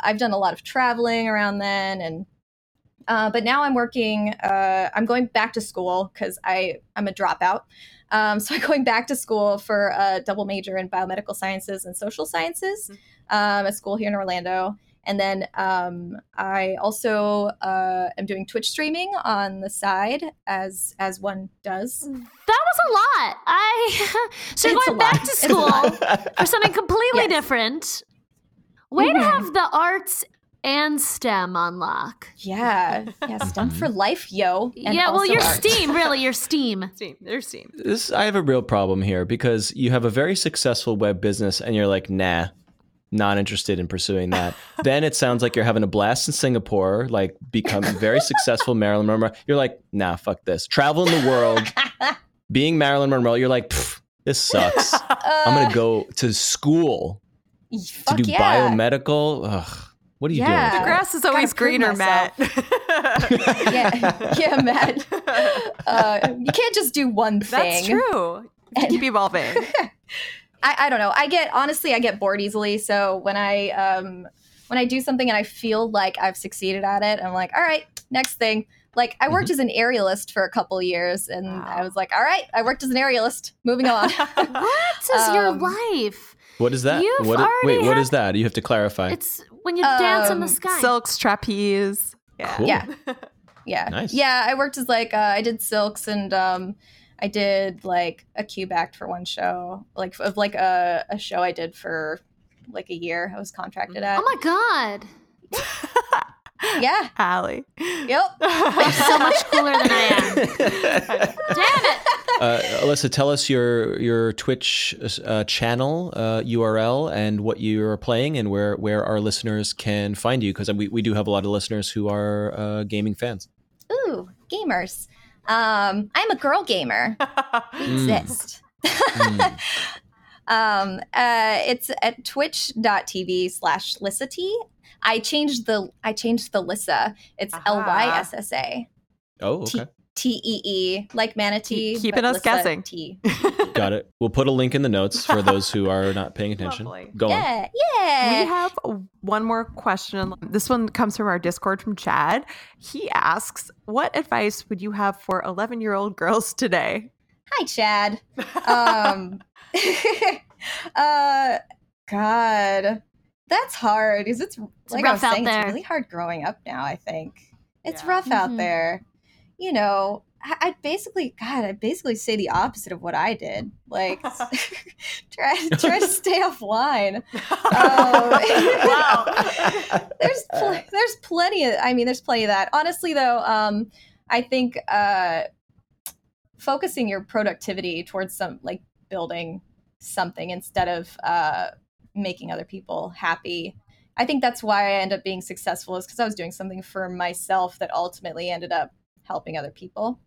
I've done a lot of traveling around then, and uh, but now I'm working. Uh, I'm going back to school because I I'm a dropout. Um, so I'm going back to school for a double major in biomedical sciences and social sciences um, at school here in Orlando. And then um, I also uh, am doing Twitch streaming on the side, as as one does. That was a lot. I so It's going back to school lot. for something completely Yes. different. Way to Mhm. have the arts and STEM on lock. Yeah, yeah, STEM for life, yo. And yeah, well, also you're. STEAM, really. You're STEAM. Steam. There's Steam. this I have a real problem here because you have a very successful web business and you're like, nah, not interested in pursuing that. then it sounds like you're having a blast in Singapore, like becoming very successful Marilyn Monroe. You're like, nah, fuck this. Traveling the world, being Marilyn Monroe, you're like, this sucks. I'm gonna go to school Uh, to do yeah. biomedical. Ugh, what are you Yeah. The grass is always greener, Matt. yeah, yeah, Matt. Uh, you can't just do one thing. That's true. You keep evolving. I, I don't know. I get honestly, I get bored easily. So when I um when I do something and I feel like I've succeeded at it, I'm like, all right, next thing. Like I worked as an aerialist for a couple years, and I was like, all right, I worked as an aerialist. Moving on. What is your Um, life? What is that? You've What i- already wait, what had- is that? You have to clarify. It's when you dance in the Um, sky. Silks, trapeze. Yeah. Cool. Yeah. yeah, Nice. yeah. I worked as like uh, I did silks and um I did like a cube act for one show, like of like a, a show I did for like a year. I was contracted at. oh my god, yeah. Allie. Yep. you're so much cooler than I am. Damn it! uh, Alyssa, tell us your your Twitch uh, channel uh, URL and what you're playing and where where our listeners can find you because we, we do have a lot of listeners who are uh, gaming fans. Ooh, gamers. Um, I'm a girl gamer. We Mm. exist. Mm. um, uh, it's at twitch.tv slash LyssaTee. I changed the I changed the Lissa. It's L Y S S A Oh, okay, T E E like manatee. Keep- keeping us guessing. T. got it. We'll put a link in the notes for those who are not paying attention. Lovely. Go on. Yeah, We have one more question. This one comes from our Discord from Chad. He asks, What advice would you have for 11 year old girls today? Hi, Chad. Um, uh, God, that's hard because it's, like I rough was saying, there. it's really hard growing up now. I think it's Yeah. rough out Mhm. there. You know, I, basically, God, I basically say the opposite of what I did. Like, try try to stay offline. wow. there's pl- there's plenty of I mean there's plenty of that. Honestly though, um I think uh focusing your productivity towards some like building something instead of uh making other people happy. I think that's why I end up being successful is because I was doing something for myself that ultimately ended up helping other people.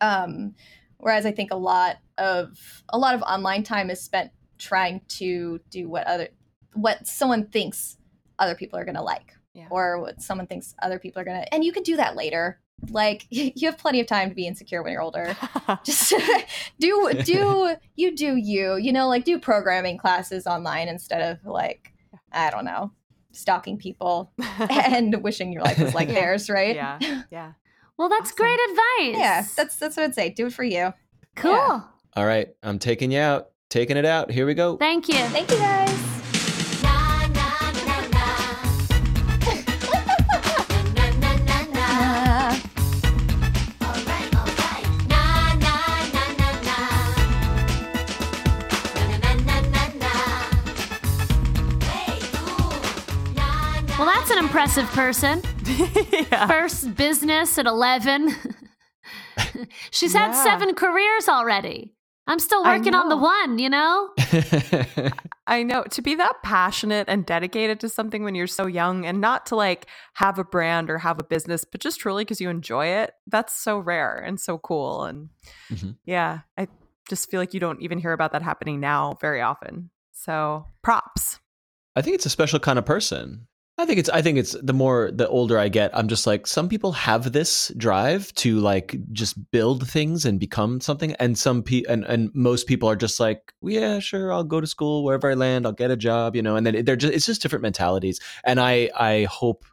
Um whereas I think a lot of a lot of online time is spent trying to do what other what someone thinks other people are going to like Yeah. or what someone thinks other people are going to and you can do that later like you have plenty of time to be insecure when you're older just do do you do you you know like do programming classes online instead of like i don't know stalking people and wishing your life was like Yeah. theirs right yeah. Yeah. Well, that's Awesome. great advice. yeah that's that's what i'd say do it for you cool. yeah. All right, I'm taking you out. Taking it out. Here we go. Thank you. thank you guys impressive person. yeah. First business at 11. She's had seven careers already. I'm still working on the one, you know? I know to be that passionate and dedicated to something when you're so young and not to like have a brand or have a business, but just truly because you enjoy it. That's so rare and so cool. And Mhm. yeah, I just feel like you don't even hear about that happening now very often. So props. I think it's a special kind of person. I think it's I think it's the more the older I get, I'm just like some people have this drive to like just build things and become something and some pe- and and most people are just like, yeah, sure, I'll go to school wherever I land, I'll get a job, you know, and then they're just it's just different mentalities. And I I hope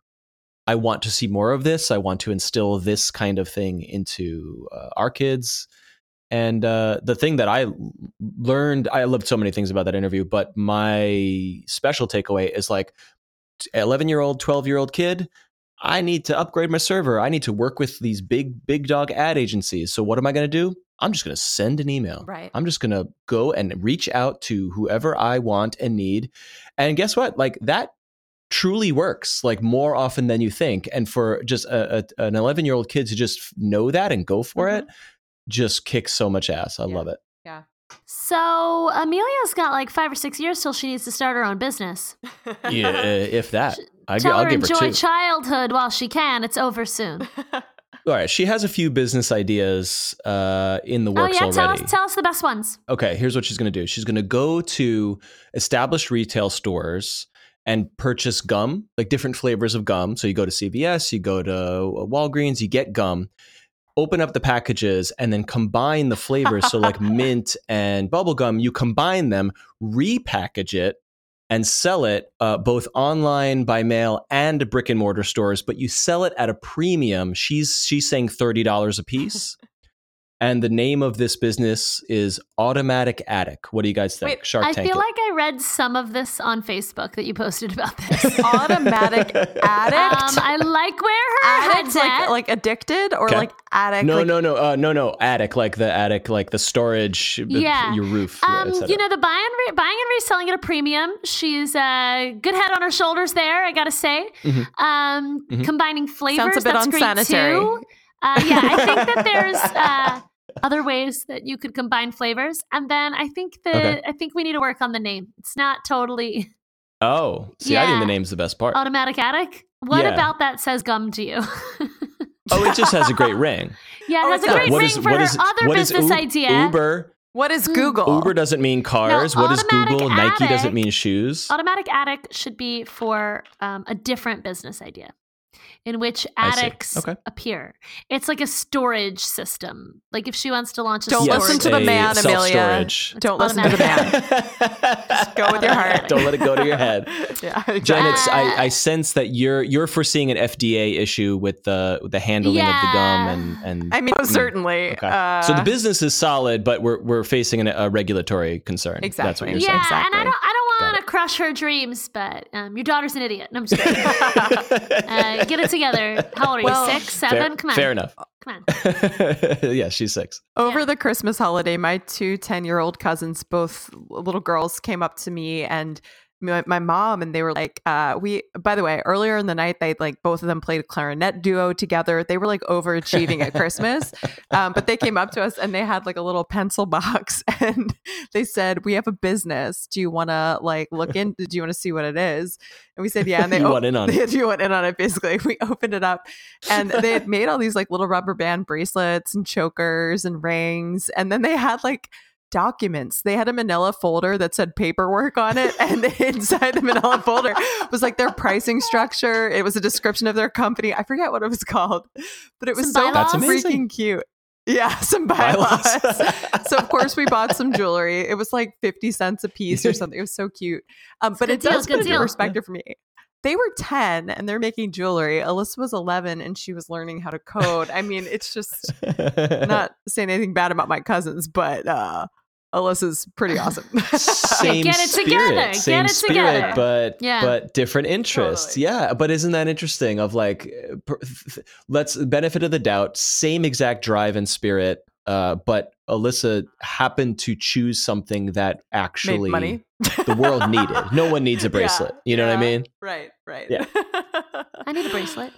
I want to see more of this. I want to instill this kind of thing into uh, our kids. And uh, the thing that I learned, I loved so many things about that interview, but my special takeaway is like 11 year old, 12 year old kid. I need to upgrade my server. I need to work with these big, big dog ad agencies. So, what am I going to do? I'm just going to send an email. Right. I'm just going to go and reach out to whoever I want and need. And guess what? Like that truly works like more often than you think. And for just a, a, an 11 year old kid to just know that and go for it, just kicks so much ass. I Mm-hmm. Yeah. love it. So Amelia's got like five or six years till she needs to start her own business. Yeah, uh, if that. I, Tell I'll her give her enjoy two. childhood while she can. It's over soon. All right, she has a few business ideas uh, in the oh works yeah, tell already. us tell us the best ones. okay, here's what she's going to do. She's going to go to established retail stores and purchase gum, like different flavors of gum. So you go to CVS, you go to Walgreens, you get gum, open up the packages, and then combine the flavors. so like mint and bubble gum, you combine them, repackage it. And sell it uh, both online by mail and brick and mortar stores, but you sell it at a premium. She's she's saying thirty dollars a piece. And the name of this business is Automatic Attic. What do you guys think? Wait, Shark I feel it. like I read some of this on Facebook that you posted about this. Automatic addict. Um, I like where her addict head's like, at. like addicted or Okay. like addict no, like, no, no, uh, no, no. Attic, like the attic, like the storage, Yeah. your roof. Um, you know, the buying and re- buying and reselling at a premium. She's a good head on her shoulders there. I gotta say. Mhm. Um, Mhm. combining flavors. Sounds a bit that's unsanitary. Great too. Uh, yeah, I think that there's uh, other ways that you could combine flavors, and then I think that Okay. I think we need to work on the name. It's not totally oh, see, I think Yeah. the name's the best part. automatic attic. What Yeah. about that says gum to you? oh, it just has a great ring. yeah, Oh, has a great What ring is- for what her is- other what is business U- idea. Uber. what is Mm. Google? Uber doesn't mean cars. what is automatic Google? Nike doesn't mean shoes. Automatic attic should be for um, a different business idea in which I see. attics Okay. appear. It's like a storage system. Like if she wants to launch a Don't storage listen to the man, Amelia. Don't listen to the man. Just go with your heart. Don't let it go to your head. yeah, Jen, it's, Uh, I, I sense that you're you're foreseeing an FDA issue with the the handling of the gum and and I mean, Mm. certainly. Okay. Uh, so the business is solid, but we're we're facing an, a regulatory concern. Exactly. That's what you're yeah, saying. Exactly. and I don't I don't Got want to crush her dreams, but um, your daughter's an idiot. No, I'm just kidding. uh, get it together. How old are Well, you? Six, seven? Fair, Come on. fair enough. Come on. yeah, she's six. Over Yeah. the Christmas holiday, my two 10 year old cousins, both little girls, came up to me and my, my mom, and they were like, uh, we, by the way, earlier in the night, they like both of them played a clarinet duo together. They were like overachieving at Christmas. Um, but they came up to us and they had like a little pencil box and they said, We have a business. Do you want to like look in? Do you want to see what it is? And we said, Yeah. And they want in on they it. you went in on it basically. We opened it up and they had made all these like little rubber band bracelets and chokers and rings. And then they had like documents. They had a manila folder that said paperwork on it. And inside the manila folder was like their pricing structure. It was a description of their company. I forget what it was called, but it was Some so? That's freaking cute. Yeah, some bylaws. Bylaws. so of course we bought some jewelry. It was like 50 cents a piece or something. It was so cute. Um, but good it does put good it in perspective for me. They were 10 and they're making jewelry. Alyssa was 11 and she was learning how to code. I mean, it's just not saying anything bad about my cousins, but uh Alyssa's pretty awesome. same get it spirit, together, get same it spirit, together. but Yeah. but different interests. Totally. Yeah, but isn't that interesting? Of like, uh, per- th- let's benefit of the doubt, same exact drive and spirit, uh, but Alyssa happened to choose something that actually money. the world needed. No one needs a bracelet. you know what I mean? Right, right. Yeah. I need a bracelet.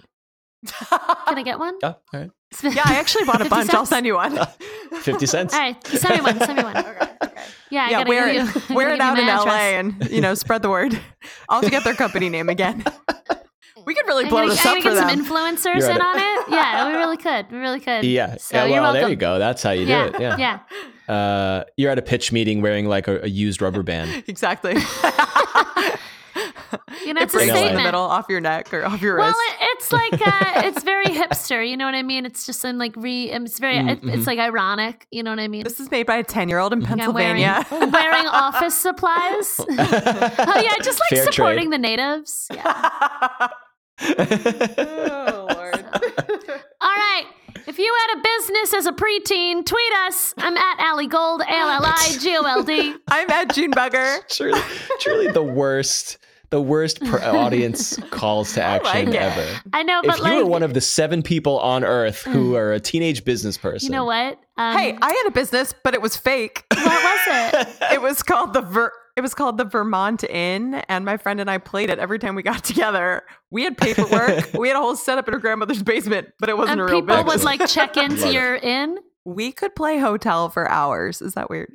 Can I get one? Yeah, all right. yeah, I actually bought a 50 bunch. I'll send you one. Fifty cents. All right, send me one. Send me one. okay, okay. Yeah, I yeah, gotta wear give it, you, I wear it you out in my LA and you know spread the word. I'll have to get their company name again. we could really I'm blow gonna, this I'm up gonna for get them. some influencers You're in it. on it. Yeah, we really could. We really could. Yeah. So yeah you're well, there you go. That's how you yeah, do it. Yeah. yeah. Uh, you're at a pitch meeting wearing like a, a used rubber band. exactly. You know, it it's a breaks in the statement. middle off your neck or off your Well, wrist. it, it's like uh, it's very hipster. You know what I mean? It's just in like re. It's very. Mm, it. It's like ironic. You know what I mean? this is made by a ten-year-old in Like I'm wearing, Pennsylvania. wearing office supplies. oh yeah, just like Fair supporting trade. the natives. Yeah. oh lord. All right. If you had a business as a preteen, tweet us. I'm at Allie Gold, A L L I G O L D. I'm at Joonbugger. truly, truly the worst the worst per- audience calls to action like ever. I know, If but you like, were one of the seven people on Earth who are a teenage business person, you know what? Um, hey, I had a business, but it was fake. what was it? it was called the Ver- it was called the Vermont Inn, and my friend and I played it every time we got together. We had paperwork. we had a whole setup in her grandmother's basement, but it wasn't and a real people business. would like check into Love it. your inn. we could play hotel for hours. Is that weird?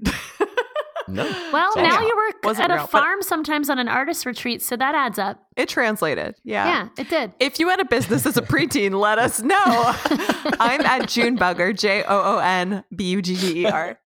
no. Well, So- now Yeah. you work Wasn't at a real, but- farm sometimes on an artist retreat, so that adds up. it translated. Yeah. Yeah, it did. If you had a business as a preteen, let us know. I'm at Joonbugger, J O O N B U G G E R.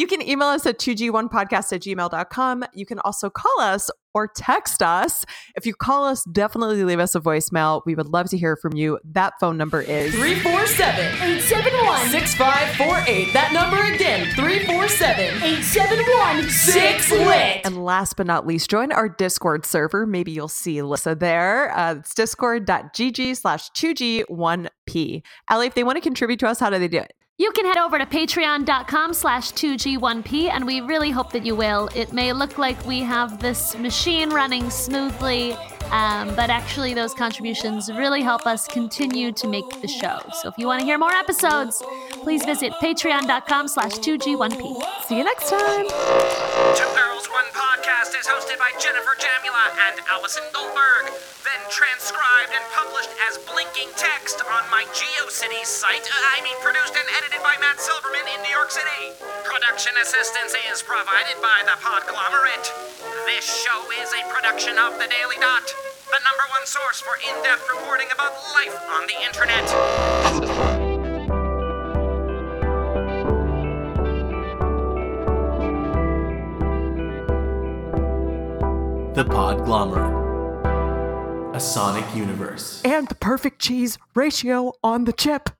You can email us at 2G1podcast at gmail.com. You can also call us or text us. If you call us, definitely leave us a voicemail. We would love to hear from you. That phone number is 347 871 6548. That number again 347 871 6 lit. And last but not least, join our Discord server. Maybe you'll see Lissa there. Uh, it's discord.gg slash 2G1P. Allie, if they want to contribute to us, how do they do it? You can head over to patreon.com slash 2G1P, and we really hope that you will. It may look like we have this machine running smoothly, um, but actually, those contributions really help us continue to make the show. So if you want to hear more episodes, please visit patreon.com slash 2G1P. See you next time. Two Girls One Podcast is hosted by Jennifer Jamula and Allison Goldberg, then transcribed and published as blinking text on my GeoCities site. I mean, produced and edited by Matt Silverman in New York City. Production assistance is provided by the Podglomerate. This show is a production of The Daily Dot, the number one source for in-depth reporting about life on the internet. The Podglomerate. A sonic universe. And the perfect cheese ratio on the chip.